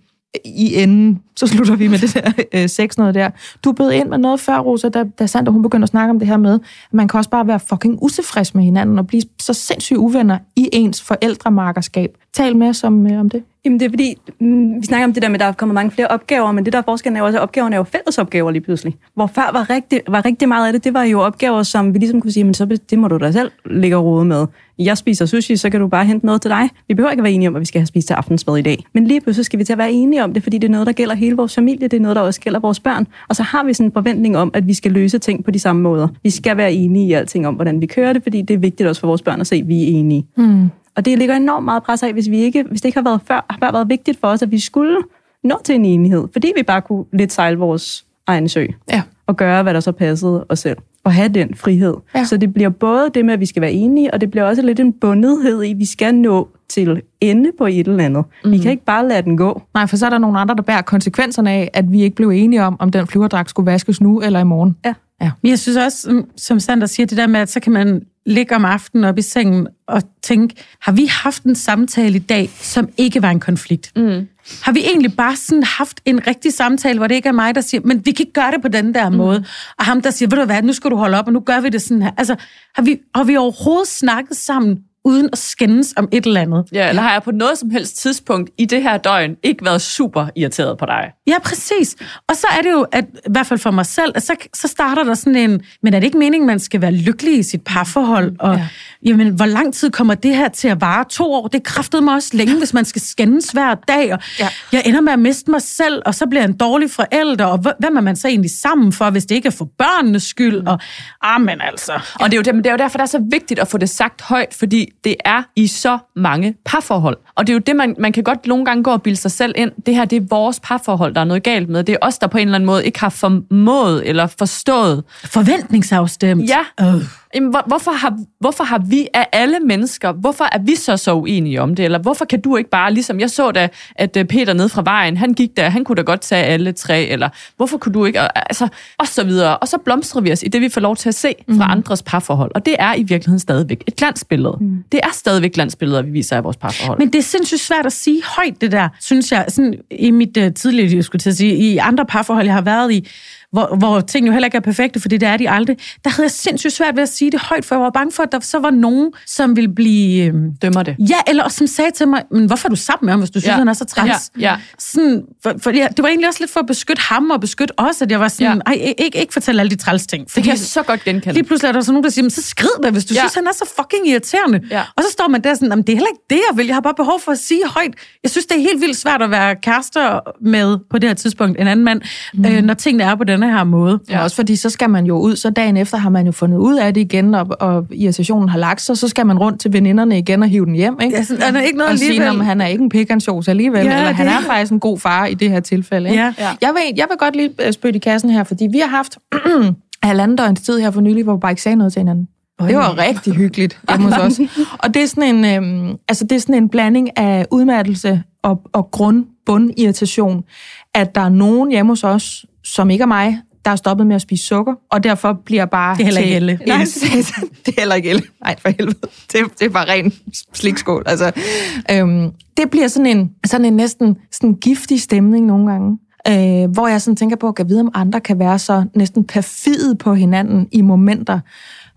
i enden, så slutter vi med det der øh, sex noget der. Du bød ind med noget før, Rosa, da, da Sandra hun begyndte at snakke om det her med, at man kan også bare være fucking utilfreds med hinanden og blive så sindssygt uvenner i ens forældremarkerskab. Tal med os om, øh, om det. Jamen det er fordi, mm, vi snakker om det der med, at der er kommet mange flere opgaver, men det der er forskellen er jo også, at opgaverne er jo fællesopgaver lige pludselig. Hvor før var rigtig, var rigtig meget af det, det var jo opgaver, som vi ligesom kunne sige, men så det må du da selv ligge og rode med. Jeg spiser sushi, så kan du bare hente noget til dig. Vi behøver ikke at være enige om, at vi skal have spist til aftensmad i dag. Men lige pludselig skal vi til at være enige om det, fordi det er noget, der gælder hele vores familie, det er noget, der også gælder vores børn. Og så har vi sådan en forventning om, at vi skal løse ting på de samme måder. Vi skal være enige i alting om, hvordan vi kører det, fordi det er vigtigt også for vores børn at se, at vi er enige. Hmm. Og det ligger enormt meget pres af, hvis, vi ikke, hvis det ikke har været før, har været vigtigt for os, at vi skulle nå til en enighed, fordi vi bare kunne lidt sejle vores egen sø Ja. og gøre, hvad der så passede os selv. Og have den frihed. Ja. Ja. Så det bliver både det med, at vi skal være enige, og det bliver også lidt en bundethed i, at vi skal nå til ende på et eller andet. Mm. Vi kan ikke bare lade den gå. Nej, for så er der nogle andre, der bærer konsekvenserne af, at vi ikke blev enige om, om den flyverdragt skulle vaskes nu eller i morgen. Ja. Ja. Men jeg synes også, som- som Sander siger, det der med, at så kan man ligge om aftenen op i sengen og tænke, har vi haft en samtale i dag, som ikke var en konflikt? Mm. Har vi egentlig bare sådan haft en rigtig samtale, hvor det ikke er mig, der siger, men vi kan ikke gøre det på den der mm. måde. Og ham, der siger, ved du hvad, nu skal du holde op, og nu gør vi det sådan her. Altså, har vi, har vi overhovedet snakket sammen, uden at skændes om et eller andet? Ja, eller har jeg på noget som helst tidspunkt i det her døgn ikke været super irriteret på dig? Ja, præcis. Og så er det jo, at, i hvert fald for mig selv, at så, så starter der sådan en, men er det ikke meningen, man skal være lykkelig i sit parforhold? Og ja. jamen, hvor lang tid kommer det her til at vare? To år, det kræftede mig også længe, hvis man skal skændes hver dag. Og Ja. Jeg ender med at miste mig selv, og så bliver jeg en dårlig forælder. Og hv- hvem er man så egentlig sammen for, hvis det ikke er for børnenes skyld? Og, ah, men altså. Og det er, jo, det, det er jo derfor, det er så vigtigt at få det sagt højt, fordi det er i så mange parforhold. Og det er jo det, man, man kan godt nogle gange gå og bilde sig selv ind. Det her, det er vores parforhold, der er noget galt med. Det er os, der på en eller anden måde ikke har formået eller forstået. Forventningsafstemt. Ja, Øh. Jamen, hvor, hvorfor, har, hvorfor har vi af alle mennesker, hvorfor er vi så så uenige om det? Eller hvorfor kan du ikke bare, ligesom jeg så da, at øh, Peter ned fra vejen, han gik der, han kunne da godt tage alle tre, eller hvorfor kunne du ikke, og, altså, og så videre. Og så blomstrer vi os i det, vi får lov til at se fra mm. andres parforhold. Og det er i virkeligheden stadigvæk et glansbillede. Mm. Det er stadigvæk glansbilleder, vi viser af vores parforhold. Men det er sindssygt svært at sige højt, det der, synes jeg, sådan i mit uh, tidligere, jeg skulle til at sige, i andre parforhold, jeg har været i, hvor, hvor ting jo heller ikke er perfekte, for det er de aldrig. Der havde jeg sindssygt svært ved at sige det højt, for jeg var bange for, at der så var nogen, som ville blive... Øhm, Dømmer det. Ja, eller som sagde til mig, men hvorfor er du sammen med ham, hvis du synes, Ja. han er så træls? Ja, ja. Sådan, for, for, ja, det var egentlig også lidt for at beskytte ham og beskytte os, at jeg var sådan, Ja. ej, ikke, ikke fortælle alle de træls ting. Det kan jeg så godt genkende. Lige pludselig er der så nogen, der siger, "Men så skrid da, hvis du Ja. synes, han er så fucking irriterende. Ja. Og så står man der sådan, "Jamen, det er heller ikke det, jeg vil. Jeg har bare behov for at sige højt. Jeg synes, det er helt vildt svært at være kærester med på det her tidspunkt en anden mand, mm. øh, når tingene er på denne her måde. Ja. Også fordi, så skal man jo ud, så dagen efter har man jo fundet ud af det igen, og, og irritationen har lagt sig, så skal man rundt til veninderne igen og hive den hjem, ikke? Ja, sådan, er der ikke noget og sige, alligevel? at han er ikke en pekansjos alligevel, Ja, eller han det- er faktisk en god far i det her tilfælde. Ikke? Ja. Ja. Jeg, vil, jeg vil godt lige øh, spytte i kassen her, fordi vi har haft *clears throat* halvanden døgns tid her for nylig, hvor vi bare ikke sagde noget til hinanden. Det var rigtig hyggeligt hjemme hos os. *laughs* Og det er sådan en, øhm, altså det er sådan en blanding af udmattelse og, og grund, bundirritation, at der er nogen hjemme hos os, som ikke er mig, der er stoppet med at spise sukker, og derfor bliver bare Det er heller ikke Elle. satan- *laughs* det er heller ikke Elle. Nej, for helvede. Det, det er bare ren slikskål. Altså, øhm, det bliver sådan en, sådan en næsten sådan giftig stemning nogle gange. Øh, hvor jeg sådan tænker på, at vide, om andre kan være så næsten perfide på hinanden i momenter.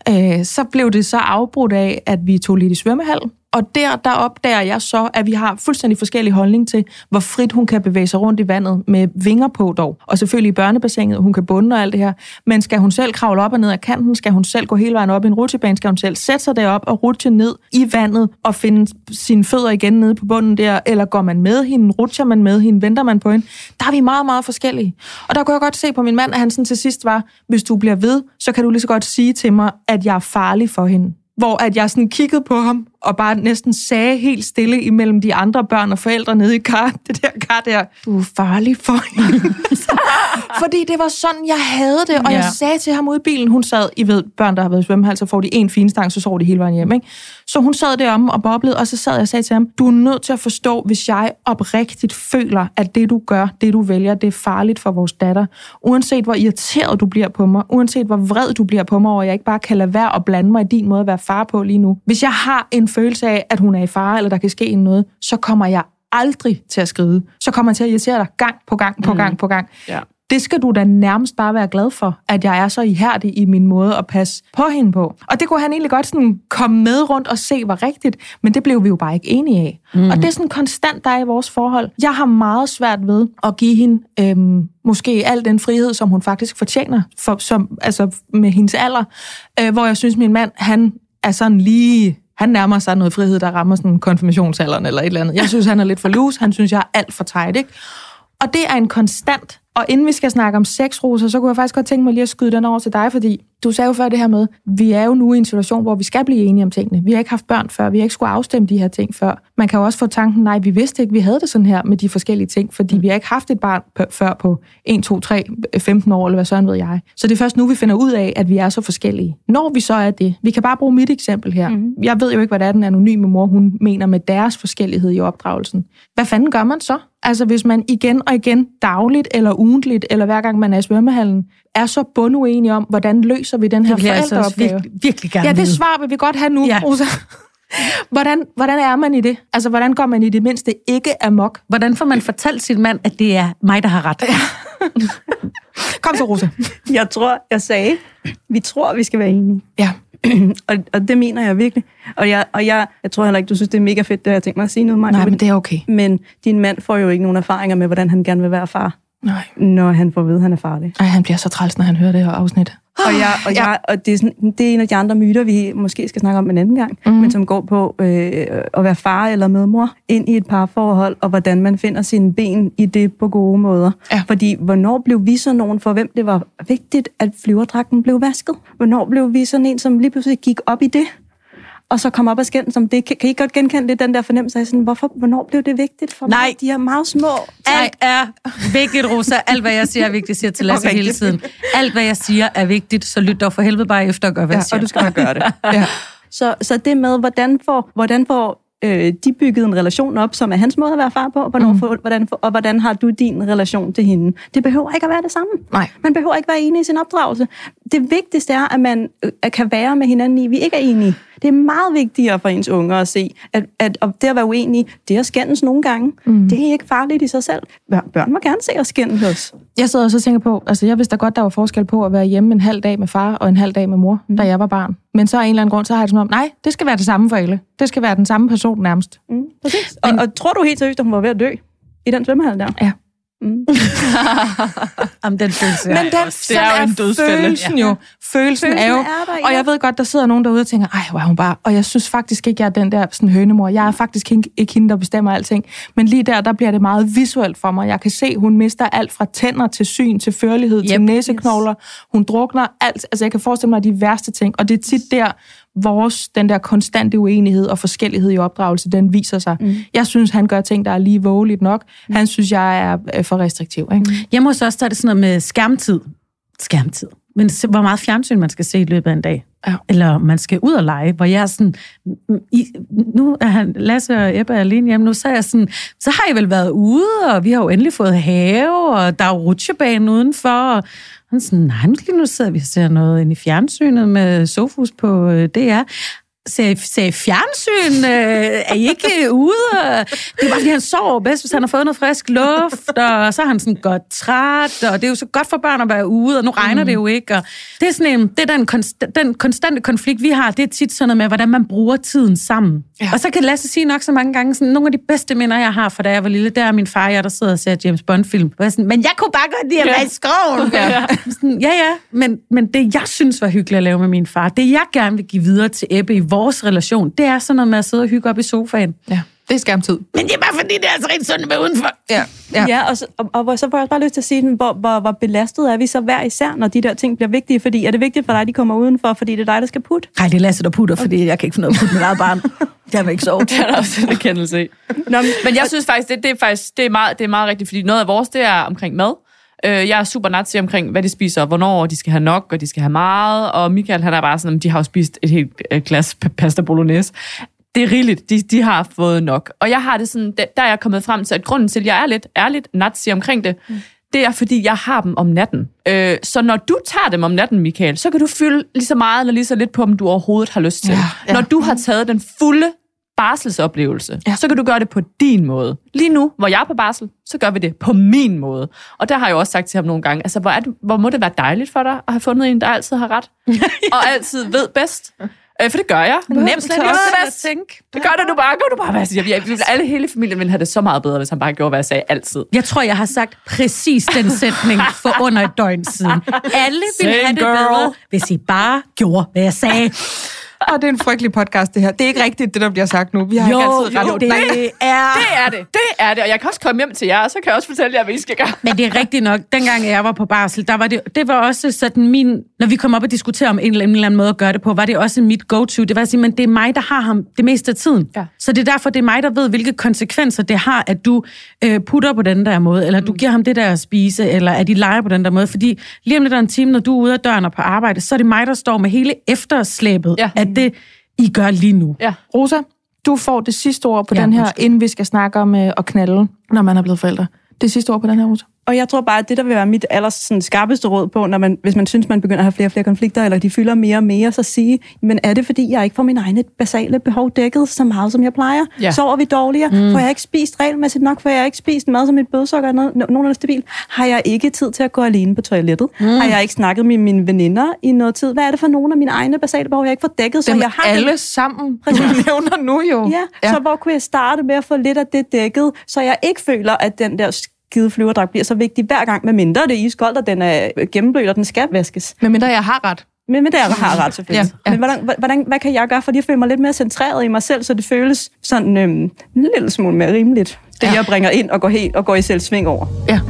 Øh, så blev det så afbrudt af, at vi tog lidt i svømmehal. Og der, der opdager jeg så, at vi har fuldstændig forskellig holdning til, hvor frit hun kan bevæge sig rundt i vandet med vinger på dog. Og selvfølgelig i børnebassinet, hun kan bunde og alt det her. Men skal hun selv kravle op og ned af kanten? Skal hun selv gå hele vejen op i en rutsjebane? Skal hun selv sætte sig derop og rutsche ned i vandet og finde sine fødder igen nede på bunden der? Eller går man med hende? Rutscher man med hende? Venter man på hende? Der er vi meget, meget forskellige. Og der kunne jeg godt se på min mand, at han sådan til sidst var, hvis du bliver ved, så kan du lige så godt sige til mig, at jeg er farlig for hende hvor at jeg sådan kiggede på ham, og bare næsten sagde helt stille imellem de andre børn og forældre nede i kar, *laughs* det der kar der, du er farlig for hende. *laughs* Fordi det var sådan, jeg havde det, og ja. jeg sagde til ham ude i bilen, hun sad, I ved, børn, der har været i svømmehal, så får de en finstang, så sover de hele vejen hjem, ikke? Så hun sad deromme og boblede, og så sad jeg og sagde til ham, du er nødt til at forstå, hvis jeg oprigtigt føler, at det du gør, det du vælger, det er farligt for vores datter. Uanset hvor irriteret du bliver på mig, uanset hvor vred du bliver på mig, og jeg ikke bare kan lade være at blande mig i din måde at være far på lige nu. Hvis jeg har en følelse af, at hun er i fare, eller der kan ske noget, så kommer jeg aldrig til at skride. Så kommer jeg til at irritere dig gang på gang på gang på gang. Ja. Det skal du da nærmest bare være glad for, at jeg er så ihærdig i min måde at passe på hende på. Og det kunne han egentlig godt sådan komme med rundt og se var rigtigt, men det blev vi jo bare ikke enige af. Mm. Og det er sådan konstant, der er i vores forhold. Jeg har meget svært ved at give hende øhm, måske al den frihed, som hun faktisk fortjener, for, som, altså med hendes alder, øh, hvor jeg synes, min mand, han er sådan lige... Han nærmer sig noget frihed, der rammer sådan konfirmationsalderen eller et eller andet. Jeg synes, han er lidt for loose. Han synes, jeg er alt for tight, ikke? Og det er en konstant. Og inden vi skal snakke om sexroser, så kunne jeg faktisk godt tænke mig lige at skyde den over til dig, fordi du sagde jo før det her med, vi er jo nu i en situation, hvor vi skal blive enige om tingene. Vi har ikke haft børn før, vi har ikke skulle afstemme de her ting før. Man kan jo også få tanken, nej, vi vidste ikke, vi havde det sådan her med de forskellige ting, fordi vi har ikke haft et barn før på 1, 2, 3, 15 år, eller hvad sådan ved jeg. Så det er først nu, vi finder ud af, at vi er så forskellige. Når vi så er det, vi kan bare bruge mit eksempel her. Mm. Jeg ved jo ikke, hvad det er, den anonyme mor, hun mener med deres forskellighed i opdragelsen. Hvad fanden gør man så? Altså hvis man igen og igen dagligt eller ugentligt, eller hver gang man er i svømmehallen, er så bunduenige om, hvordan løser vi den her altså forældreopgave. virkelig, virkelig gerne Ja, det svar vil vi godt have nu, ja. Ja. Rosa. *laughs* Hvordan, hvordan er man i det? Altså, hvordan går man i det mindste ikke amok? Hvordan får man fortalt sin mand, at det er mig, der har ret? *laughs* Kom så, Rosa. Jeg tror, jeg sagde, vi tror, vi skal være enige. Ja. *clears throat* og, og det mener jeg virkelig. Og, jeg, og jeg, jeg tror heller ikke, du synes, det er mega fedt, det har jeg tænkt mig at sige noget, Maja. Nej, men det er okay. men din mand får jo ikke nogen erfaringer med, hvordan han gerne vil være far, Nej. når han får vide, at han er farlig. Ej, han bliver så træls, når han hører det her afsnit. Og, jeg, og, jeg, og det, er sådan, det er en af de andre myter, vi måske skal snakke om en anden gang, mm. men som går på øh, at være far eller medmor ind i et parforhold, og hvordan man finder sine ben i det på gode måder. Ja. Fordi hvornår blev vi så nogen, for hvem det var vigtigt, at flyverdragten blev vasket? Hvornår blev vi sådan en, som lige pludselig gik op i det? Og så komme op og skændes om det. Kan, kan I godt genkende lidt den der fornemmelse af sådan, hvorfor, hvornår blev det vigtigt for Nej. mig? De er meget små. Alt er vigtigt, Rosa. Alt, hvad jeg siger, er vigtigt, siger jeg til Lasse hele tiden. Alt, hvad jeg siger, er vigtigt, så lyt dog for helvede bare efter og gør, hvad jeg Ja, siger. og du skal bare gøre det. *laughs* ja. så, så det med, hvordan får, hvordan får øh, de bygget en relation op, som er hans måde at være far på, hvornår, mm. for, hvordan, for, og hvordan har du din relation til hende? Det behøver ikke at være det samme. Nej. Man behøver ikke være enig i sin opdragelse. Det vigtigste er, at man øh, kan være med hinanden i, vi ikke er enige. Det er meget vigtigere for ens unger at se, at, at og det at være uenige, det er at skændes nogle gange. Mm. Det er ikke farligt i sig selv. Bør- Børn må gerne se os skændes. Jeg sidder også og tænker på, altså jeg vidste da godt, der var forskel på at være hjemme en halv dag med far og en halv dag med mor, da jeg var barn. Men så af en eller anden grund, så har jeg det som om, nej, det skal være det samme for alle. Det skal være den samme person nærmest. Mm. Præcis. Og, og tror du helt seriøst, at hun var ved at dø i den svømmehal der? Ja. *laughs* Jamen, den følelse Men er- den, det er jo en dødsfælde. følelsen jo. Følelsen, Følelsen er jo, er der, ja. og jeg ved godt, der sidder nogen derude og tænker, ej, hvor er hun bare, og jeg synes faktisk ikke, jeg er den der sådan hønemor. Jeg er faktisk ikke, ikke hende, der bestemmer alting. Men lige der, der bliver det meget visuelt for mig. Jeg kan se, hun mister alt fra tænder til syn, til førlighed, yep. til næseknogler. Hun drukner alt. Altså, jeg kan forestille mig de værste ting. Og det er tit der, vores, den der konstante uenighed og forskellighed i opdragelse, den viser sig. Mm. Jeg synes, han gør ting, der er lige vågeligt nok. Han synes, jeg er øh, for restriktiv. Ikke? Mm. Hjemme hos os, der er det sådan noget med skærmtid. Skærmtid. Men hvor meget fjernsyn man skal se i løbet af en dag. Ja. Eller man skal ud og lege, hvor jeg er sådan... I, nu er han, Lasse og Ebbe er alene hjemme nu, så er jeg sådan... Så har I vel været ude, og vi har jo endelig fået have, og der er jo rutsjebane udenfor. Og han er sådan, nej, nu lige nu sidder vi og ser noget ind i fjernsynet med Sofus på øh, DR. Ser I fjernsyn? Øh, er I ikke ude? Det er bare, fordi han sover bedst, hvis han har fået noget frisk luft, og så er han sådan godt træt, og det er jo så godt for børn at være ude, og nu regner mm. det jo ikke. Og det er sådan en, det er den, konst, den konstante konflikt, vi har, det er tit sådan noget med, hvordan man bruger tiden sammen. Ja. Og så kan Lasse sige nok så mange gange, sådan, nogle af de bedste minder, jeg har fra da jeg var lille, det er min far og jeg, der sidder og ser James Bond-film. Hvor jeg sådan, men jeg kunne bare godt lide at være i skoven. *laughs* Ja. Sådan, ja, ja, men, men det jeg synes var hyggeligt at lave med min far, det jeg gerne vil give videre til Ebbe i vores relation, det er sådan noget med at sidde og hygge op i sofaen. Ja, det er skærmtid. Men det er bare fordi, det er altså rigtig sundt at være udenfor. Ja, Ja, ja og, så, og, og, så får jeg også bare lyst til at sige, hvor, hvor, hvor belastet er vi så hver især, når de der ting bliver vigtige? Fordi er det vigtigt for dig, at de kommer udenfor, fordi det er dig, der skal putte? Nej, det er Lasse, der putter, fordi jeg kan ikke finde noget at putte mit eget barn. Det har man ikke sovet. Det er der også en erkendelse i. Nå, men, Men jeg synes faktisk, det, det er faktisk det er meget, det er meget rigtigt, fordi noget af vores, det er omkring mad. Øh, jeg er super nazi omkring, hvad de spiser, og hvornår de skal have nok, og de skal have meget. Og Michael, han er bare sådan, at de har jo spist et helt øh, glas pasta bolognese. Det er rigeligt. De, de har fået nok. Og jeg har det sådan, der der er jeg kommet frem til, at grunden til, at jeg er lidt ærligt nazi omkring det, mm. det er, fordi jeg har dem om natten. Øh, så når du tager dem om natten, Michael, så kan du fylde lige så meget eller lige så lidt på dem, du overhovedet har lyst til. Ja, ja. Når du har taget den fulde barselsoplevelse, ja. så kan du gøre det på din måde. Lige nu, hvor jeg er på barsel, så gør vi det på min måde. Og der har jeg også sagt til ham nogle gange, altså hvor, er det, hvor må det være dejligt for dig at have fundet en, der altid har ret, *laughs* og altid ved bedst. Øh, for det gør jeg. Nemt slet ikke at tænke. Det gør det du bare. Gør du bare, hvad jeg siger. Jeg, jeg, alle hele familien ville have det så meget bedre, hvis han bare gjorde, hvad jeg sagde altid. Jeg tror, jeg har sagt præcis den sætning for under et døgn siden. *laughs* Alle ville Same have det girl. bedre, hvis I bare gjorde, hvad jeg sagde. Og det er en frygtelig podcast, det her. Det er ikke rigtigt, det der bliver sagt nu. Vi har ikke altid ret. det Nej. er... Det er det. Det er det. Og jeg kan også komme hjem til jer, og så kan jeg også fortælle jer, hvad I skal gøre. Men det er rigtigt nok. Dengang jeg var på barsel, der var det, det var også sådan min... Når vi kom op og diskuterede om en eller anden, en eller anden måde at gøre det på, var det også mit go-to. Det var at sige, men det er mig, der har ham det meste af tiden. Ja. Så det er derfor, det er mig, der ved, hvilke konsekvenser det har, at du øh, putter på den der måde, eller du giver ham det der at spise, eller at de leger på den der måde. Fordi lige om lidt af en time, når du er ude af døren og på arbejde, så er det mig, der står med hele efterslæbet, Ja. at det, I gør lige nu. Ja. Rosa, du får det sidste ord på ja, den her, undskyld. inden vi skal snakke om øh, at knalde, når man er blevet forældre. Det sidste ord på den her, Rosa. Og jeg tror bare, at det, der vil være mit aller sådan, skarpeste råd på, når man, hvis man synes, man begynder at have flere og flere konflikter, eller de fylder mere og mere, så sige, men er det fordi, jeg ikke får mine egne basale behov dækket så meget, som jeg plejer? Ja. Sover vi dårligere? Mm. Får jeg ikke spist regelmæssigt nok? Får jeg ikke spist mad som et blodsukker er noget, nogenlunde stabil? Har jeg ikke tid til at gå alene på toilettet? Mm. Har jeg ikke snakket med mine veninder i noget tid? Hvad er det for nogle af mine egne basale behov, jeg ikke får dækket, så Dem jeg har alle dem? sammen, du nævner nu jo. Ja, ja, så hvor kunne jeg starte med at få lidt af det dækket, så jeg ikke føler, at den der skide flyverdragt bliver så vigtig hver gang, med mindre det er iskoldt, og den er gennemblødt, og den skal vaskes. Men mindre jeg har ret. Men, men det jeg har ret selvfølgelig. Ja, ja. Men hvordan, hvordan, hvad kan jeg gøre, fordi jeg føler mig lidt mere centreret i mig selv, så det føles sådan øhm, en lille smule mere rimeligt, det Ja. jeg bringer ind og går, helt, og går i selv sving over. Ja.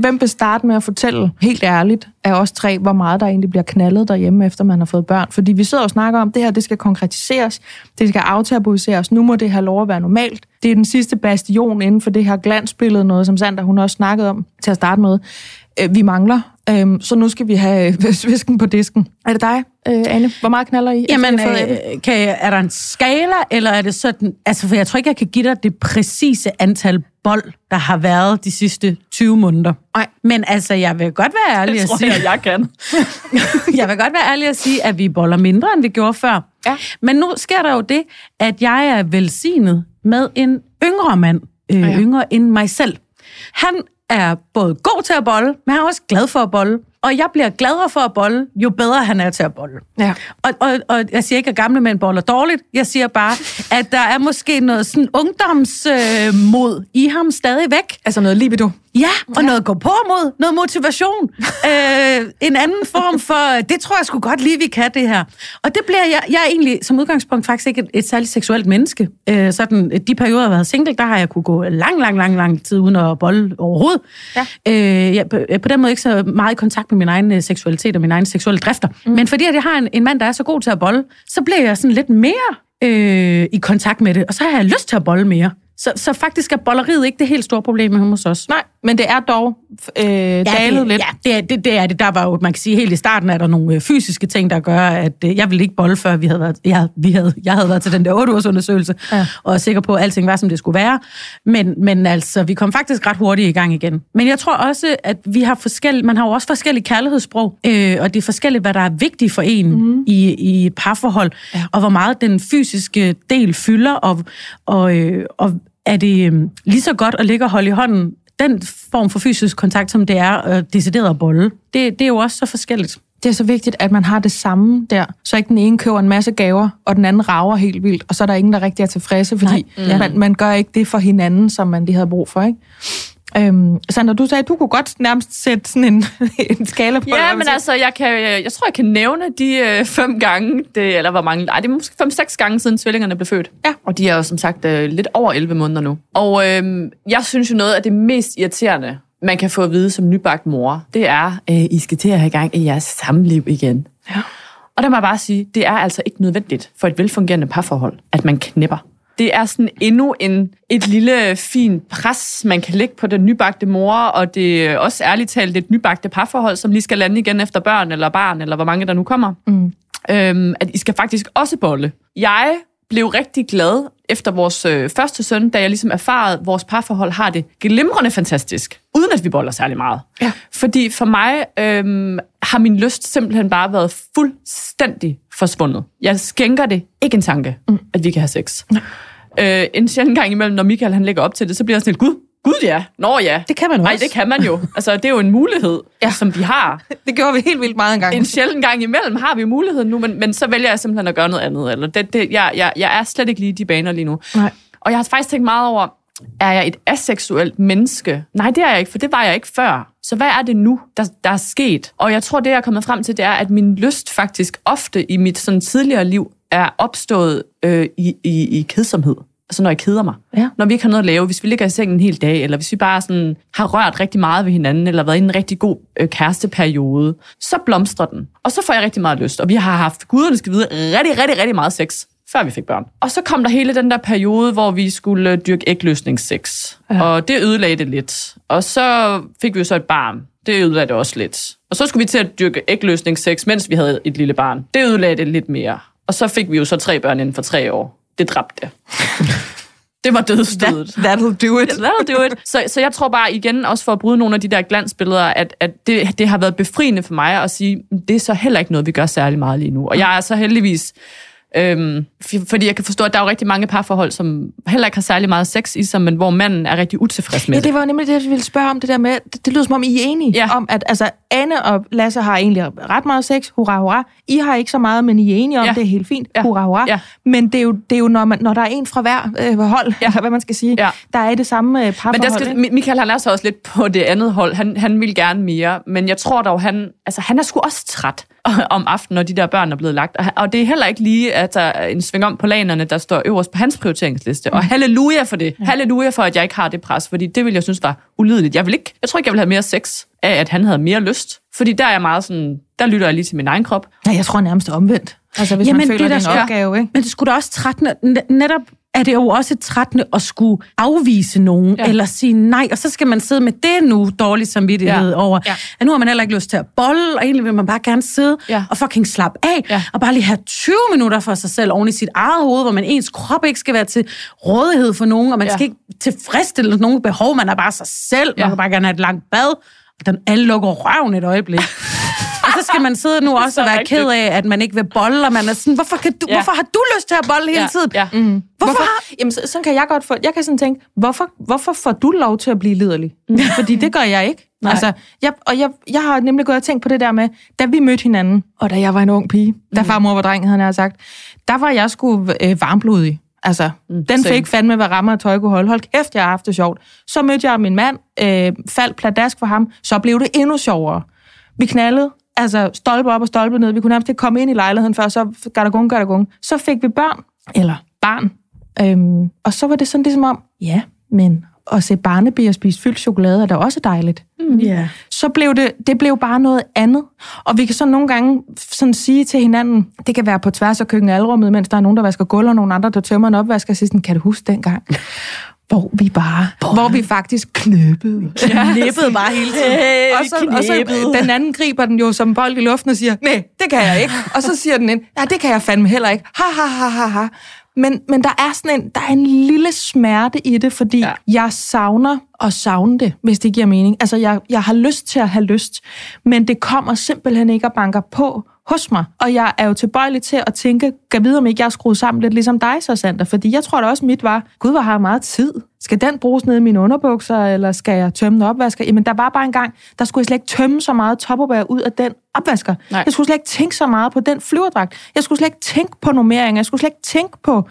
Hvem vil starte med at fortælle, helt ærligt, af os tre, hvor meget der egentlig bliver knaldet derhjemme, efter man har fået børn? Fordi vi sidder og snakker om, at det her det skal konkretiseres, det skal aftabuiseres, nu må det have lov at være normalt. Det er den sidste bastion inden for det her glansbillede, noget som Sander hun også snakkede om til at starte med. Øh, vi mangler, øhm, så nu skal vi have *laughs* svisken på disken. Er det dig, øh, Anne? Hvor meget knaller I? Jamen, øh, kan jeg, er der en skala, eller er det sådan... Altså, for jeg tror ikke, jeg kan give dig det præcise antal bold, der har været de sidste 20 måneder. Nej. Men altså, jeg vil godt være ærlig at sige... jeg kan. *laughs* jeg vil godt være ærlig at sige, at vi boller mindre, end vi gjorde før. Ja. Men nu sker der jo det, at jeg er velsignet med en yngre mand, øh, Ja. ja. yngre end mig selv. Han er både god til at bolle, men han er også glad for at bolle. Og jeg bliver gladere for at bolle, jo bedre han er til at bolle. Ja. Og, og, og jeg siger ikke, at gamle mænd boller dårligt. Jeg siger bare, at der er måske noget sådan ungdomsmod øh, mod i ham stadigvæk. Altså noget libido. Ja, og noget gå på mod, noget motivation. *laughs* øh, en anden form for, det tror jeg sgu godt lige, vi kan det her. Og det bliver jeg, jeg er egentlig som udgangspunkt faktisk ikke et, et særligt seksuelt menneske. Øh, sådan, de perioder, jeg har været single, der har jeg kunne gå lang, lang, lang, lang tid uden at bolle overhovedet. Ja. Øh, jeg, er på den måde ikke så meget i kontakt med min egen øh, seksualitet og mine egne seksuelle drifter. Mm. Men fordi at jeg har en, en mand, der er så god til at bolle, så bliver jeg sådan lidt mere øh, i kontakt med det, og så har jeg lyst til at bolle mere. Så, så faktisk er bolleriet ikke det helt store problem hos os. Nej, men det er dog øh, ja, dalet det, lidt. Ja, det er, det, det er det. Der var jo, man kan sige, helt i starten er der nogle øh, fysiske ting, der gør, at øh, jeg ville ikke bolle, før vi havde været, jeg, vi havde, jeg havde været til den der 8 ugers undersøgelse, Ja. og er sikker på, at alting var, som det skulle være. Men, men altså, vi kom faktisk ret hurtigt i gang igen. Men jeg tror også, at vi har forskellige, man har jo også forskellige kærlighedssprog, øh, og det er forskelligt, hvad der er vigtigt for en mm. i, i et parforhold, ja. og hvor meget den fysiske del fylder, og, og, øh, og er det øh, lige så godt at ligge og holde i hånden den form for fysisk kontakt, som det er øh, decideret at bolle, det, det er jo også så forskelligt. Det er så vigtigt, at man har det samme der, så ikke den ene køber en masse gaver, og den anden rager helt vildt, og så er der ingen, der rigtig er tilfredse, fordi Nej. man, man gør ikke det for hinanden, som man lige havde brug for, ikke? Øhm, Sandra, du sagde, at du kunne godt nærmest sætte sådan en, *laughs* en skala på Ja, men altså, jeg, kan, jeg tror, jeg kan nævne de øh, fem gange, det, eller hvor mange, nej, det er måske fem-seks gange siden tvillingerne blev født. Ja. Og de er jo som sagt øh, lidt over 11 måneder nu. Og øh, jeg synes jo noget af det mest irriterende, man kan få at vide som nybagt mor, det er, øh, I skal til at have gang i jeres samliv igen. Ja. Og der må jeg bare sige, det er altså ikke nødvendigt for et velfungerende parforhold, at man knipper. Det er sådan endnu en, et lille fin pres, man kan lægge på den nybagte mor, og det er også ærligt talt et nybagte parforhold, som lige skal lande igen efter børn eller barn, eller hvor mange der nu kommer. Mm. Øhm, at I skal faktisk også bolle. Jeg blev rigtig glad efter vores øh, første søn, da jeg ligesom erfarede, at vores parforhold har det glimrende fantastisk, uden at vi boller særlig meget. Ja. Fordi for mig øhm, har min lyst simpelthen bare været fuldstændig forsvundet. Jeg skænker det ikke en tanke, mm. at vi kan have sex. Øh, en sjældent gang imellem, når Michael han lægger op til det, så bliver jeg sådan lidt, gud, gud ja, nå ja. Det kan man Nej, også. det kan man jo. Altså, det er jo en mulighed, ja. som vi har. *laughs* Det gjorde vi helt vildt meget engang. En sjældent gang imellem har vi muligheden nu, men, men så vælger jeg simpelthen at gøre noget andet. Eller det, det, jeg, jeg, jeg er slet ikke lige i de baner lige nu. Nej. Og jeg har faktisk tænkt meget over, er jeg et aseksuelt menneske? Nej, det er jeg ikke, for det var jeg ikke før. Så hvad er det nu, der, der er sket? Og jeg tror, det jeg er kommet frem til, det er, at min lyst faktisk ofte i mit sådan, tidligere liv er opstået øh, i, i, i kedsomhed. Altså når jeg keder mig. Ja. Når vi ikke har noget at lave, hvis vi ligger i sengen en hel dag, eller hvis vi bare sådan har rørt rigtig meget ved hinanden, eller været i en rigtig god øh, kæresteperiode, så blomstrer den. Og så får jeg rigtig meget lyst. Og vi har haft, guderne skal vide, rigtig, rigtig, rigtig meget sex før vi fik børn. Og så kom der hele den der periode, hvor vi skulle øh, dyrke ægløsningssex. Ja. Og det ødelagde det lidt. Og så fik vi jo så et barn. Det ødelagde det også lidt. Og så skulle vi til at dyrke ægløsningssex, mens vi havde et lille barn. Det ødelagde det lidt mere. Og så fik vi jo så tre børn inden for tre år. Det dræbte *laughs* det. Var dødsstødet. That'll do it. That'll do it. Så, så jeg tror bare igen, også for at bryde nogle af de der glansbilleder, at, at det, det har været befriende for mig at sige, det er så heller ikke noget, vi gør særlig meget lige nu. Og jeg er så heldigvis, øhm, fordi jeg kan forstå, at der er jo rigtig mange parforhold, som heller ikke har særlig meget sex i sig, men hvor manden er rigtig utilfreds med Ja, det. var jo nemlig det, jeg ville spørge om, det der med, det, det lyder som om, I er enige Ja. om, at altså, Anne og Lasse har egentlig ret meget sex, hurra, hurra. I har ikke så meget, men I er enige om, Ja. det er helt fint, Ja. hurra, hurra. Ja. Men det er jo, det er jo når, man, når der er en fra hver øh, hold, ja. eller hvad man skal sige, Ja. der er i det samme øh, parforhold. Men der skal, ikke? Michael han er så også lidt på det andet hold. Han, han vil gerne mere, men jeg tror dog, han, altså, han er sgu også træt. *laughs* om aftenen, når de der børn er blevet lagt. Og, og det er heller ikke lige, at der er en sving om på lanerne, der står øverst på hans prioriteringsliste. Og halleluja for det. Halleluja for, at jeg ikke har det pres, fordi det ville jeg synes var ulideligt. Jeg, vil ikke, jeg tror ikke, jeg vil have mere sex af, at han havde mere lyst. Fordi der er jeg meget sådan, der lytter jeg lige til min egen krop. Ja, jeg tror nærmest omvendt. Altså, hvis Jamen, man føler, det er det er en opgave, ikke? Men det skulle da også trættende. N- netop er det jo også trættende at skulle afvise nogen, Ja. eller sige nej, og så skal man sidde med det nu dårlig samvittighed Ja. over, Ja. at nu har man heller ikke lyst til at bolle, og egentlig vil man bare gerne sidde Ja. og fucking slappe af, Ja. og bare lige have 20 minutter for sig selv oven i sit eget hoved, hvor man ens krop ikke skal være til rådighed for nogen, og man ja. skal ikke tilfredsstille nogen behov, man er bare sig selv, Ja. man kan bare gerne have et langt bad, og den alle lukker røven et øjeblik. *laughs* Skal man sidde nu *laughs* også så og være rigtigt. ked af, at man ikke vil bolle, og man er sådan, hvorfor, kan du, Ja. hvorfor har du lyst til at bolle hele Ja, tiden? ja. Mm. Hvorfor? Hvorfor? Jamen, så, sådan kan jeg godt få... Jeg kan sådan tænke, hvorfor, hvorfor får du lov til at blive liderlig? *laughs* Fordi det gør jeg ikke. Nej. Altså, jeg, og jeg, jeg har nemlig gået og tænkt på det der med, da vi mødte hinanden, og da jeg var en ung pige, da far og mor var dreng, havde jeg sagt, der var jeg sgu øh, varmblodig. Altså, mm, den same. fik fandme, hvad rammer og tøj kunne holde. Hold kæft, jeg har haft det sjovt. Så mødte jeg min mand, øh, faldt pladask for ham, så blev det endnu sjovere. Vi knaldede, altså stolpe op og stolpe ned. Vi kunne nærmest ikke komme ind i lejligheden før, så gadagung, gadagung. Så fik vi børn, eller barn. Øhm, og så var det sådan ligesom om, ja, men at se barnebi og spise fyldt chokolade er da også dejligt. Ja. Så blev det, det blev bare noget andet. Og vi kan så nogle gange sådan sige til hinanden, det kan være på tværs af køkkenalrummet, mens der er nogen, der vasker gulv, og nogle andre, der tømmer en opvask, og siger sådan, kan du huske dengang? Hvor vi bare, hvor vi faktisk knøbede. Nippede *laughs* bare hele tiden. Hey, og, så, og så den anden griber den jo som bold i luften og siger, nej, det kan jeg ikke. Og så siger den ind, ja, det kan jeg fandme heller ikke. Ha, ha, ha, ha, ha. Men, men der er sådan en, der er en lille smerte i det, fordi Ja. jeg savner at savne det, hvis det giver mening. Altså, jeg, jeg har lyst til at have lyst, men det kommer simpelthen ikke og banker på hos mig. Og jeg er jo tilbøjelig til at tænke, kan vide, om ikke jeg er skruet sammen lidt ligesom dig, så Sander. Fordi jeg tror da også, mit var, gud, hvor har jeg meget tid. Skal den bruges ned i mine underbukser, eller skal jeg tømme en opvasker? Jamen, der var bare en gang, der skulle jeg slet ikke tømme så meget topperware ud af den opvasker. Nej. Jeg skulle slet ikke tænke så meget på den flyverdragt. Jeg skulle slet ikke tænke på nummeringer. Jeg skulle slet ikke tænke på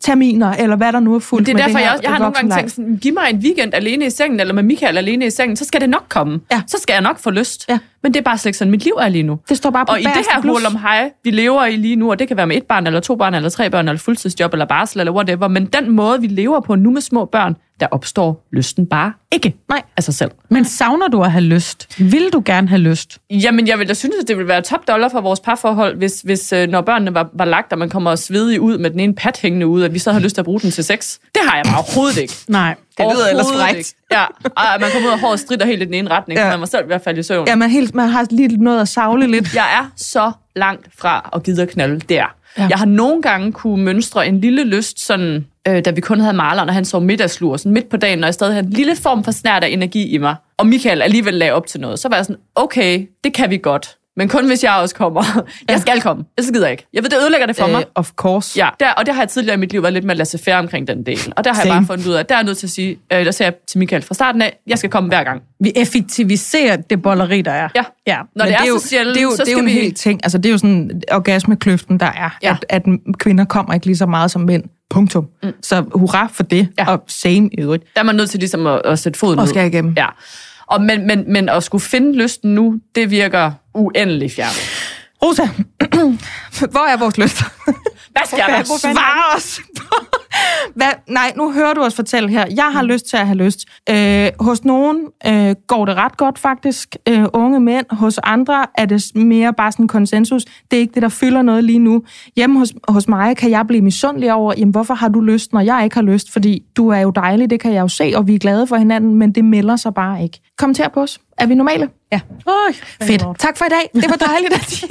terminer, eller hvad der nu er fuldt Det er med derfor, det jeg, jeg har nogle gange tænkt sådan, giv mig en weekend alene i sengen, eller med Michael alene i sengen, så skal det nok komme. Ja. Så skal jeg nok få lyst. Ja. Men det er bare slet ikke sådan, mit liv er lige nu. Det står bare på Og i det her blus. hul om hej, vi lever i lige nu, og det kan være med et barn, eller to børn, eller tre børn, eller fuldtidsjob, eller barsel, eller whatever, men den måde, vi lever på nu med små børn, der opstår lysten bare ikke Nej. af sig selv. Men savner du at have lyst? Vil du gerne have lyst? Jamen, jeg vil da synes, at det ville være top dollar for vores parforhold, hvis, hvis øh, når børnene var, var lagt, og man kommer svedig ud med den ene pat hængende ud, at vi så har lyst til at bruge den til sex. Det har jeg bare overhovedet ikke. Nej. Det lyder ellers frækt. Ja, og man kommer ud og håret strider helt i den ene retning, ja. Så man var selv i hvert fald i søvn. Ja, man, helt, man har lige noget at savle lidt. Jeg er så langt fra at gide at knalde der. Ja. Jeg har nogle gange kunne mønstre en lille lyst, sådan, øh, da vi kun havde maleren, og han sov middagslur, sådan midt på dagen, når jeg stadig havde en lille form for snært af energi i mig, og Michael alligevel lagde op til noget, så var jeg sådan, okay, det kan vi godt, men kun hvis jeg også kommer. *laughs* Jeg skal komme, ellers gider jeg ikke. Jeg ved, det ødelægger det for mig. Øh, of course. Ja, der, og det har jeg tidligere i mit liv været lidt mere laissez-faire omkring den del. Og der har Same. jeg bare fundet ud af, at der er jeg nødt til at sige, øh, der sagde jeg til Michael fra starten af, jeg skal komme hver gang. Vi effektiviserer det bolleri, der er. Ja. ja. Når det, Men er, jo, så sjældent, det er jo, så det er skal jo en vi... hel ting. Altså, det er jo sådan orgasmekløften, der er. Ja. At, at kvinder kommer ikke lige så meget som mænd. Punktum. Mm. Så hurra for det. Ja. Og same i øvrigt. Der er man nødt til ligesom at, at sætte foden Og skal igennem. Ja. Og men, men, men at skulle finde lysten nu, det virker uendelig fjern. Rosa, *clears throat* hvor er vores lyst? *laughs* Hvad skal der? Svar os! *laughs* Hvad? Nej, nu hører du os fortælle her. Jeg har lyst til at have lyst. Øh, hos nogen øh, går det ret godt faktisk. Øh, unge mænd. Hos andre er det mere bare sådan en konsensus. Det er ikke det, der fylder noget lige nu. Hjemme hos, hos mig kan jeg blive misundelig over, jamen, hvorfor har du lyst, når jeg ikke har lyst? Fordi du er jo dejlig, det kan jeg jo se, og vi er glade for hinanden, men det melder sig bare ikke. Kommenter på os. Er vi normale? Ja. Øj, Fedt. Tak for i dag. Det var dejligt, at.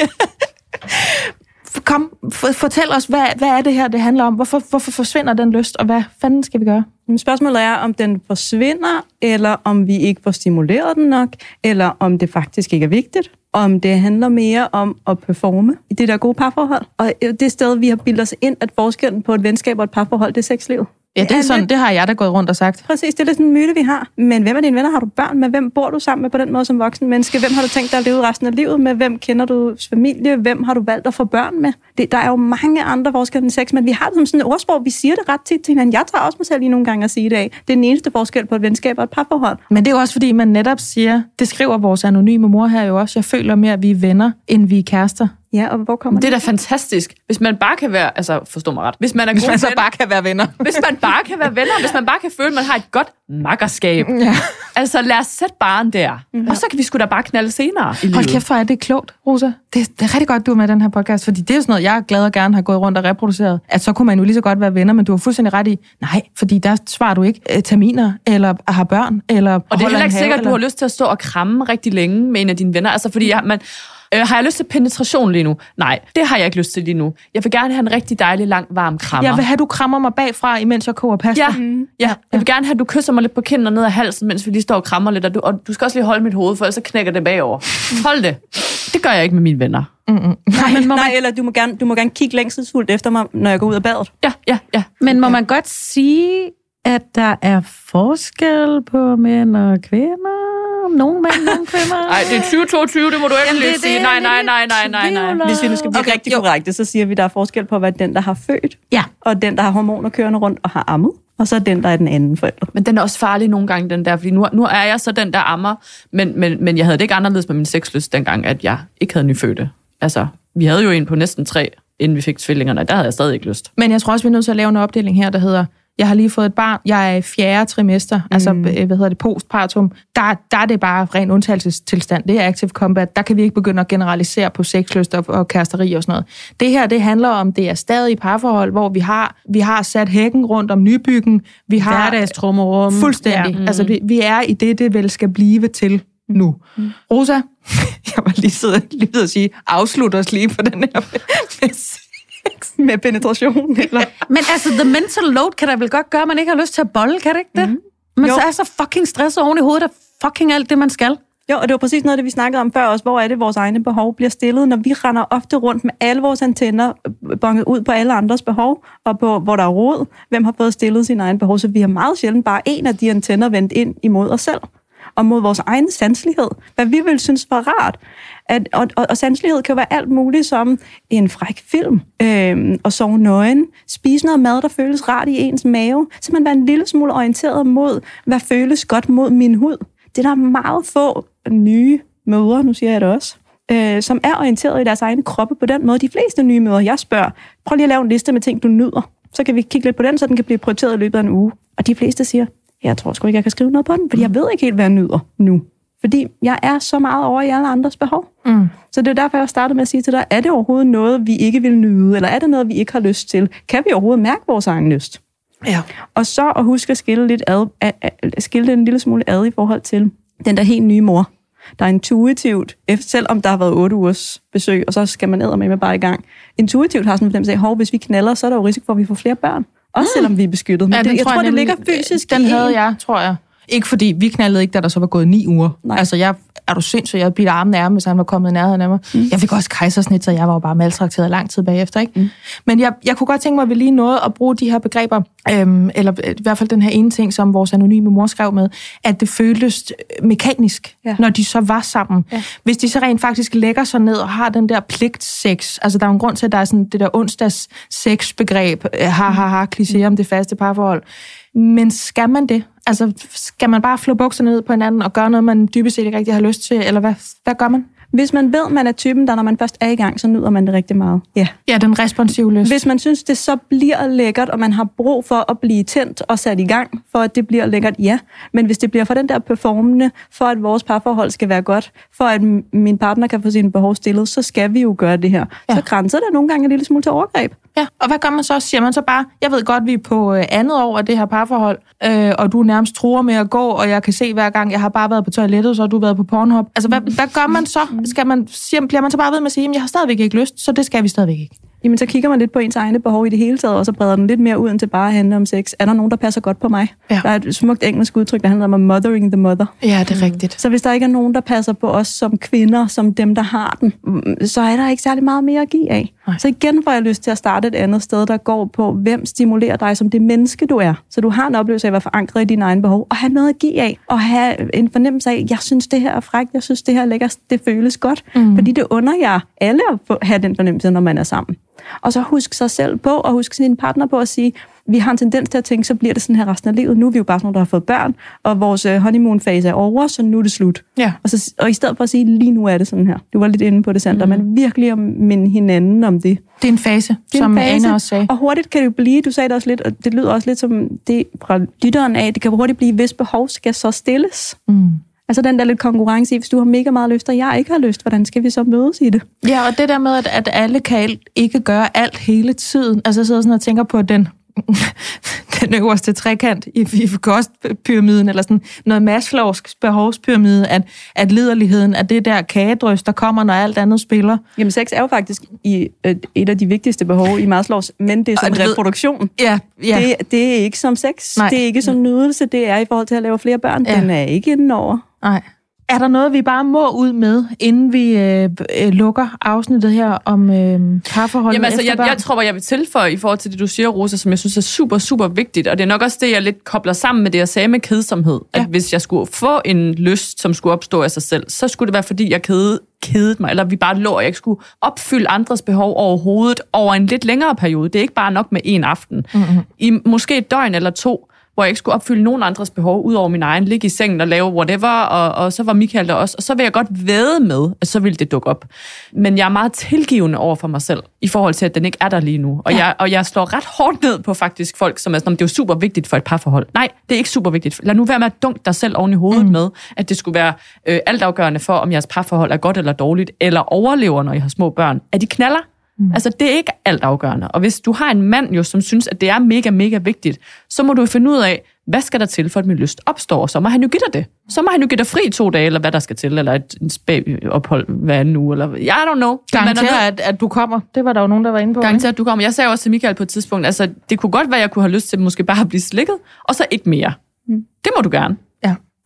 *laughs* Kom, for, fortæl os, hvad, hvad er det her, det handler om? Hvorfor, hvorfor forsvinder den lyst, og hvad fanden skal vi gøre? Men spørgsmålet er, om den forsvinder, eller om vi ikke får stimuleret den nok, eller om det faktisk ikke er vigtigt. Om det handler mere om at performe i det der gode parforhold. Og det sted, vi har bildet os ind, at forskellen på et venskab og et parforhold, det er sexlivet. Ja, det, er sådan, det har jeg da gået rundt og sagt. Præcis, det er lidt en myte, vi har. Men hvem er dine venner? Har du børn med? Hvem bor du sammen med på den måde som voksen menneske? Hvem har du tænkt dig at leve resten af livet med? Hvem kender du familie? Hvem har du valgt at få børn med? Det, der er jo mange andre forskelle end sex, men vi har det som sådan et ordsprog. Vi siger det ret tit til hinanden. Jeg tager også mig selv lige nogle gange at sige det af. Det er den eneste forskel på et venskab og et parforhold. Men det er jo også, fordi man netop siger, det skriver vores anonyme mor her jo også, jeg føler mere, at vi er venner, end vi er kærester. Ja, og hvor kommer Det er da fantastisk. Hvis man bare kan være, altså forstå mig ret, hvis man er Hvis gode man så venner, bare kan være venner. hvis man bare kan være venner, hvis man bare kan føle, at man har et godt makkerskab. *laughs* Ja. Altså lad os sætte barn der. Mm-hmm. Og så kan vi sgu da bare knalde senere i. Hold kæft, hvor er det klogt, Rosa. Det, det er rigtig godt, du er med den her podcast, fordi det er jo sådan noget, jeg er glad og gerne har gået rundt og reproduceret. At så kunne man jo lige så godt være venner, men du har fuldstændig ret i, nej, fordi der svarer du ikke øh, terminer, eller har børn, eller Og det er heller ikke sikkert, at du har lyst til at stå og kramme rigtig længe med en af dine venner. Altså, fordi jeg, man, øh, har jeg lyst til penetration lige nu? Nej, det har jeg ikke lyst til lige nu. Jeg vil gerne have en rigtig dejlig, lang, varm krammer. Jeg vil have, du krammer mig bagfra, imens jeg koger pasta. Ja, ja, jeg vil gerne have, at du kysser mig lidt på kinden og ned ad halsen, mens vi lige står og krammer lidt. Og du, og du skal også lige holde mit hoved, for ellers så knækker det bagover. Hold det. Det gør jeg ikke med mine venner. Nej, men må Nej, eller du må, gerne, du må gerne kigge længselsfuldt efter mig, når jeg går ud af badet. Ja, ja, ja. Men må man godt sige, at der er forskel på mænd og kvinder? Nogle mænd, nogle kvinder? *laughs* Nej, det er 2022, det må du ikke Jamen, det lige det, sige. jeg Nej, er nej, nej, nej, nej, nej. om. Hvis vi nu skal blive Okay, rigtig jo. korrekte, så siger vi, at der er forskel på at være den, der har født, Ja. og den, der har hormoner kørende rundt og har ammet, og så den, der er den anden forælder. Men den er også farlig nogle gange, den der, fordi nu, nu er jeg så den der ammer, men, men, men jeg havde det ikke anderledes med min sexlyst dengang, at jeg ikke havde nyfødte. Altså, vi havde jo en på næsten tre, inden vi fik tvillingerne, der havde jeg stadig ikke lyst. Men jeg tror også, vi er nødt til at lave en opdeling her, der hedder, jeg har lige fået et barn, jeg er i fjerde trimester, mm. altså, hvad hedder det, postpartum. Der, der er det bare ren undtagelsestilstand. Det er active combat. Der kan vi ikke begynde at generalisere på sexlyst og, og kæresteri og sådan noget. Det her, det handler om, det er stadig parforhold, hvor vi har, vi har sat hækken rundt om nybyggen. Vi har Hverdagstrummerum. Fuldstændig. Ja. Altså, vi, vi er i det, det vel skal blive til nu. Mm. Rosa, *laughs* jeg var lige siddet lige ved at sige, afslut os lige på den her *laughs* *laughs* med penetration, eller? Men altså, the mental load kan da vel godt gøre, at man ikke har lyst til at bolle, kan det ikke det? Mm. Man Jo. så er så fucking stresset oven i hovedet af fucking alt det, man skal. Jo, og det var præcis noget af det, vi snakkede om før også. Hvor er det, vores egne behov bliver stillet, når vi render ofte rundt med alle vores antenner øh, bonget ud på alle andres behov, og på, hvor der er råd, hvem har fået stillet sine egne behov. Så vi har meget sjældent bare en af de antenner vendt ind imod os selv og mod vores egen sanselighed. Hvad vi vil synes var rart. At, og, og, og sanselighed kan være alt muligt som en fræk film, øh, og sove nøgen, spise noget mad, der føles rart i ens mave, så man være en lille smule orienteret mod, hvad føles godt mod min hud. Det er der meget få nye mødre, nu siger jeg det også, øh, som er orienteret i deres egne kroppe på den måde. De fleste nye mødre, jeg spørger, prøv lige at lave en liste med ting, du nyder. Så kan vi kigge lidt på den, så den kan blive prioriteret i løbet af en uge. Og de fleste siger, jeg tror sgu ikke, jeg kan skrive noget på den, fordi jeg ved ikke helt, hvad jeg nyder nu. Fordi jeg er så meget over i alle andres behov. Mm. Så det er derfor, jeg startede med at sige til dig, er det overhovedet noget, vi ikke vil nyde, eller er det noget, vi ikke har lyst til? Kan vi overhovedet mærke vores egen lyst? Ja. Og så at huske at skille, lidt ad, at, at skille det en lille smule ad i forhold til den der helt nye mor, der er intuitivt, selvom der har været otte ugers besøg, og så skal man æde med bare i gang, intuitivt har sådan en fornemmelse af, hvis vi knaller, så er der jo risiko for, at vi får flere børn. Også selvom vi er beskyttet. Men Ja, det, jeg tror, det nemlig- ligger fysisk Den i havde jeg, tror jeg. Ikke fordi, vi knaldede ikke, da der så var gået ni uger. Nej. Altså, jeg er du sindssyg, jeg blev armen af ham, hvis han var kommet i nærheden af mig. Mm. Jeg fik også kejsersnit, så jeg var jo bare maltrakteret lang tid bagefter. Ikke? Mm. Men jeg, jeg kunne godt tænke mig, at vi lige nåede at bruge de her begreber, øhm, eller i hvert fald den her ene ting, som vores anonyme mor skrev med, at det føltes øh, mekanisk, ja. Når de så var sammen. Ja. Hvis de så rent faktisk lægger sig ned og har den der pligtsex, altså der er en grund til, at der er sådan det der onsdags sexbegreb, øh, ha ha ha, kliché om det faste parforhold. Men skal man det? Altså, skal man bare flå bukserne ned på hinanden og gøre noget, man dybest set ikke rigtig har lyst til, eller hvad, hvad gør man? Hvis man ved, man er typen, der når man først er i gang, så nyder man det rigtig meget. Ja. Ja, den responsive lyst. Hvis man synes, det så bliver lækkert, og man har brug for at blive tændt og sat i gang, for at det bliver lækkert, ja. Men hvis det bliver for den der performende, for at vores parforhold skal være godt, for at min partner kan få sine behov stillet, så skal vi jo gøre det her. Ja. Så grænser det nogle gange en lille smule til overgreb. Ja, og hvad gør man så? Siger man så bare, jeg ved godt, vi er på øh, andet år af det her parforhold, øh, og du nærmest truer med at gå, og jeg kan se hver gang, jeg har bare været på toilettet, så har du været på Pornhub. Altså, hvad, hvad gør man så? Skal man, siger, bliver man så bare ved med at sige, at jeg har stadigvæk ikke lyst, så det skal vi stadigvæk ikke? Jamen, så kigger man lidt på ens egne behov i det hele taget, og så breder den lidt mere ud end til bare at handle om sex. Er der nogen, der passer godt på mig? Ja. Der er et smukt engelsk udtryk, der handler om mothering the mother. Ja, det er rigtigt. Så hvis der ikke er nogen, der passer på os som kvinder, som dem, der har den, mm, så er der ikke særlig meget mere at give af. Nej. Så igen får jeg lyst til at starte et andet sted, der går på, hvem stimulerer dig som det menneske, du er. Så du har en oplevelse af at være forankret i dine egne behov, og have noget at give af, og have en fornemmelse af, jeg synes, det her er frækt, jeg synes, det her er lækkert, det føles godt, mm. fordi det under jer alle at have den fornemmelse, når man er sammen. Og så husk sig selv på, og husk sin partner på at sige, vi har en tendens til at tænke, så bliver det sådan her resten af livet. Nu er vi jo bare sådan nogle, der har fået børn, og vores øh, honeymoon-fase er over, så nu er det slut. Ja. Og, så, og i stedet for at sige, lige nu er det sådan her. Du var lidt inde på det, Sandra, mm. men virkelig at minde hinanden om det. Det er en fase, det er som en fase, Anna også sagde. Og hurtigt kan det blive, du sagde det også lidt, og det lyder også lidt som det fra lytteren af, det kan hurtigt blive, hvis behov skal så stilles. Mm. Altså den der lidt konkurrence i, hvis du har mega meget lyst, og jeg ikke har lyst, hvordan skal vi så mødes i det? Ja, og det der med, at, at alle kan ikke gøre alt hele tiden. Altså jeg sidder sådan og tænker på den *laughs* den øverste trekant i, i kostpyramiden, eller sådan noget Maslow's behovspyramide, at, at liderligheden er det der kagedrøs, der kommer, når alt andet spiller. Jamen sex er jo faktisk i, øh, et af de vigtigste behov i Maslows, men det er som reproduktion. Ja, ja. Det, det er ikke som sex, Nej. det er ikke som nydelse, det er i forhold til at lave flere børn. Ja. Den er ikke indenover. Nej. Er der noget, vi bare må ud med, inden vi øh, øh, lukker afsnittet her om øh, parforholdet Jamen, altså, jeg, jeg tror, jeg vil tilføje i forhold til det, du siger, Rosa, som jeg synes er super, super vigtigt. Og det er nok også det, jeg lidt kobler sammen med det, jeg sagde med kedsomhed. Ja. At hvis jeg skulle få en lyst, som skulle opstå af sig selv, så skulle det være, fordi jeg kede, kedet mig, eller vi bare lå, og jeg ikke skulle opfylde andres behov overhovedet over en lidt længere periode. Det er ikke bare nok med en aften. Mm-hmm. I måske et døgn eller to, hvor jeg ikke skulle opfylde nogen andres behov, ud over min egen, ligge i sengen og lave whatever, og, og så var Michael der også, og så vil jeg godt væde med, at så ville det dukke op. Men jeg er meget tilgivende over for mig selv, i forhold til, at den ikke er der lige nu. Og, ja. jeg, og jeg slår ret hårdt ned på faktisk folk, som er sådan, det er jo super vigtigt for et parforhold. Nej, det er ikke super vigtigt. Lad nu være med at dunke dig selv oven i hovedet mm. med, at det skulle være øh, altafgørende for, om jeres parforhold er godt eller dårligt, eller overlever, når I har små børn. Er de knaller? Mm. Altså, det er ikke alt afgørende. Og hvis du har en mand, jo, som synes, at det er mega, mega vigtigt, så må du finde ud af, hvad skal der til, for at min lyst opstår? Så må han jo give dig det. Så må han jo give dig fri to dage, eller hvad der skal til, eller et, et ophold hver nu, eller I don't know. Garanterer, at, at du kommer. Det var der jo nogen, der var inde på. Garanterer, at du kommer. Jeg sagde også til Michael på et tidspunkt, altså, det kunne godt være, at jeg kunne have lyst til måske bare at blive slikket, og så ikke mere. Mm. Det må du gerne.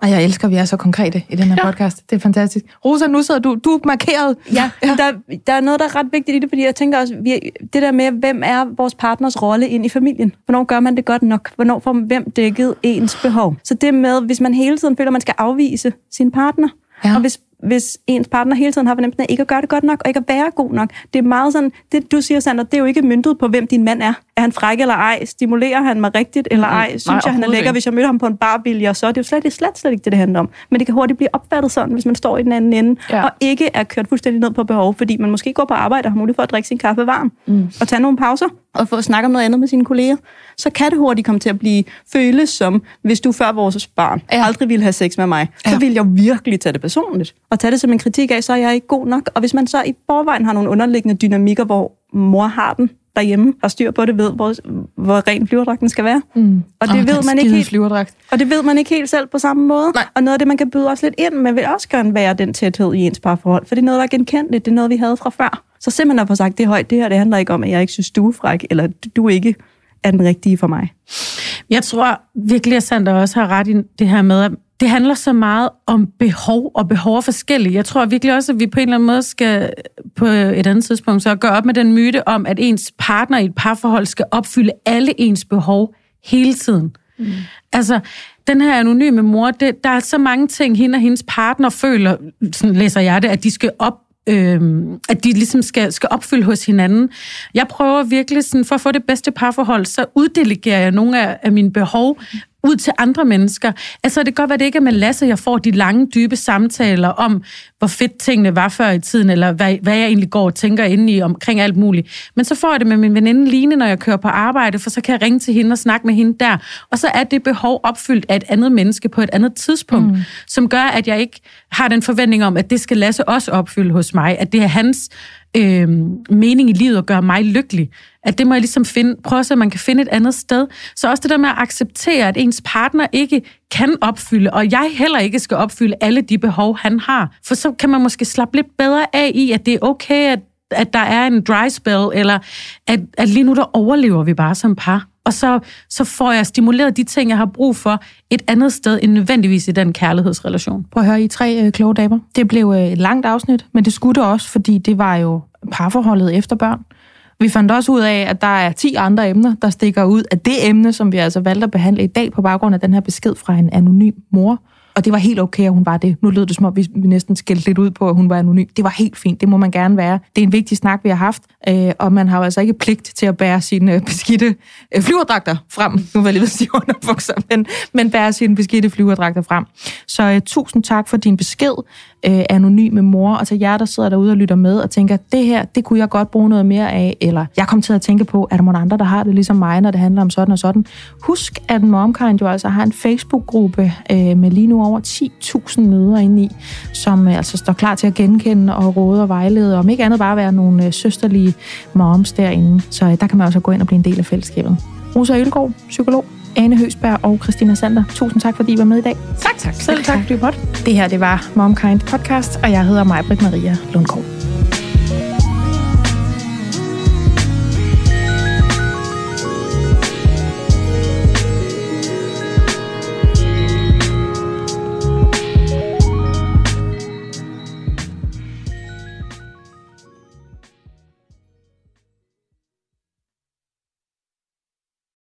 Og jeg elsker, at vi er så konkrete i den her ja. podcast. Det er fantastisk. Rosa, nu sidder du, du er markeret. Ja, ja. Der, der er noget, der er ret vigtigt i det, fordi jeg tænker også, vi, det der med, hvem er vores partners rolle ind i familien? Hvornår gør man det godt nok? Hvornår får hvem dækket ens behov? Så det med, hvis man hele tiden føler, at man skal afvise sin partner, ja. og hvis hvis ens partner hele tiden har fornemmelsen af ikke at gøre det godt nok, og ikke at være god nok. Det er meget sådan, det du siger, Sander, det er jo ikke myndet på, hvem din mand er. Er han fræk eller ej? Stimulerer han mig rigtigt eller ej? Synes Nej, jeg, han er lækker, hvis jeg møder ham på en bar, vil jeg så? Det er jo slet, det er slet, slet ikke det, det handler om. Men det kan hurtigt blive opfattet sådan, hvis man står i den anden ende, ja. og ikke er kørt fuldstændig ned på behov, fordi man måske går på arbejde og har mulighed for at drikke sin kaffe varm, mm. og tage nogle pauser, og få snakket om noget andet med sine kolleger, så kan det hurtigt komme til at blive føles som, hvis du før vores barn ja. aldrig ville have sex med mig, så ja. vil jeg virkelig tage det personligt, og tage det som en kritik af, så er jeg ikke god nok. Og hvis man så i forvejen har nogle underliggende dynamikker, hvor mor har den derhjemme, og styr på det, ved, hvor, hvor ren flyverdragten skal være. Mm. Og det oh, ved man ikke helt, flyverdragt. og det ved man ikke helt selv på samme måde. Nej. Og noget af det, man kan byde os lidt ind med, vil også gerne være den tæthed i ens parforhold, for det er noget, der er genkendeligt, det er noget, vi havde fra før. Så simpelthen at få sagt, det er højt, det her, det handler ikke om, at jeg ikke synes, du er fræk, eller du ikke er den rigtige for mig. Jeg tror virkelig, at Sandra også har ret i det her med, at det handler så meget om behov, og behov er forskellige. Jeg tror virkelig også, at vi på en eller anden måde skal på et andet tidspunkt så gøre op med den myte om, at ens partner i et parforhold skal opfylde alle ens behov hele tiden. Mm. Altså, den her anonyme mor, det, der er så mange ting, hende og hendes partner føler, sådan læser jeg det, at de skal op øh, at de ligesom skal, skal opfylde hos hinanden. Jeg prøver virkelig sådan, for at få det bedste parforhold, så uddelegerer jeg nogle af, af mine behov ud til andre mennesker. Altså, det kan godt være, det ikke er med Lasse, jeg får de lange, dybe samtaler om, hvor fedt tingene var før i tiden, eller hvad, hvad jeg egentlig går og tænker inde i omkring alt muligt. Men så får jeg det med min veninde Line, når jeg kører på arbejde, for så kan jeg ringe til hende og snakke med hende der. Og så er det behov opfyldt af et andet menneske på et andet tidspunkt, mm. som gør, at jeg ikke har den forventning om, at det skal Lasse også opfylde hos mig, at det er hans øh, mening i livet at gøre mig lykkelig. At det må jeg ligesom finde, prøve at se, at man kan finde et andet sted. Så også det der med at acceptere, at ens partner ikke kan opfylde, og jeg heller ikke skal opfylde alle de behov, han har. For så kan man måske slappe lidt bedre af i, at det er okay, at, at der er en dry spell, eller at, at lige nu der overlever vi bare som par. Og så, så får jeg stimuleret de ting, jeg har brug for et andet sted end nødvendigvis i den kærlighedsrelation. Prøv at høre, I tre øh, kloge damer. Det blev øh, et langt afsnit, men det skulle det også, fordi det var jo parforholdet efter børn. Vi fandt også ud af, at der er 10 andre emner, der stikker ud af det emne, som vi altså valgte at behandle i dag på baggrund af den her besked fra en anonym mor. Og det var helt okay, at hun var det. Nu lød det som om, vi næsten skældte lidt ud på, at hun var anonym. Det var helt fint, det må man gerne være. Det er en vigtig snak, vi har haft, øh, og man har jo altså ikke pligt til at bære sine øh, beskidte øh, flyverdragter frem. Nu vil jeg lige ved sige underbukser, men, men bære sine beskidte flyverdragter frem. Så uh, tusind tak for din besked, øh, anonyme mor, og så jer, der sidder derude og lytter med og tænker, det her, det kunne jeg godt bruge noget mere af, eller jeg kom til at tænke på, er der nogen andre, der har det ligesom mig, når det handler om sådan og sådan. Husk, at MomKind jo altså har en Facebook-gruppe øh, med lige nu over 10.000 møder inde i, som øh, altså står klar til at genkende og råde og vejlede, om ikke andet bare være nogle øh, søsterlige moms derinde. Så øh, der kan man også gå ind og blive en del af fællesskabet. Rosa Ølgaard, psykolog, Ane Høsberg og Christina Sander. Tusind tak, fordi I var med i dag. Tak, tak. Selv tak, fordi. Det her, det var MomKind Podcast, og jeg hedder Majbrit Maria Lundgaard.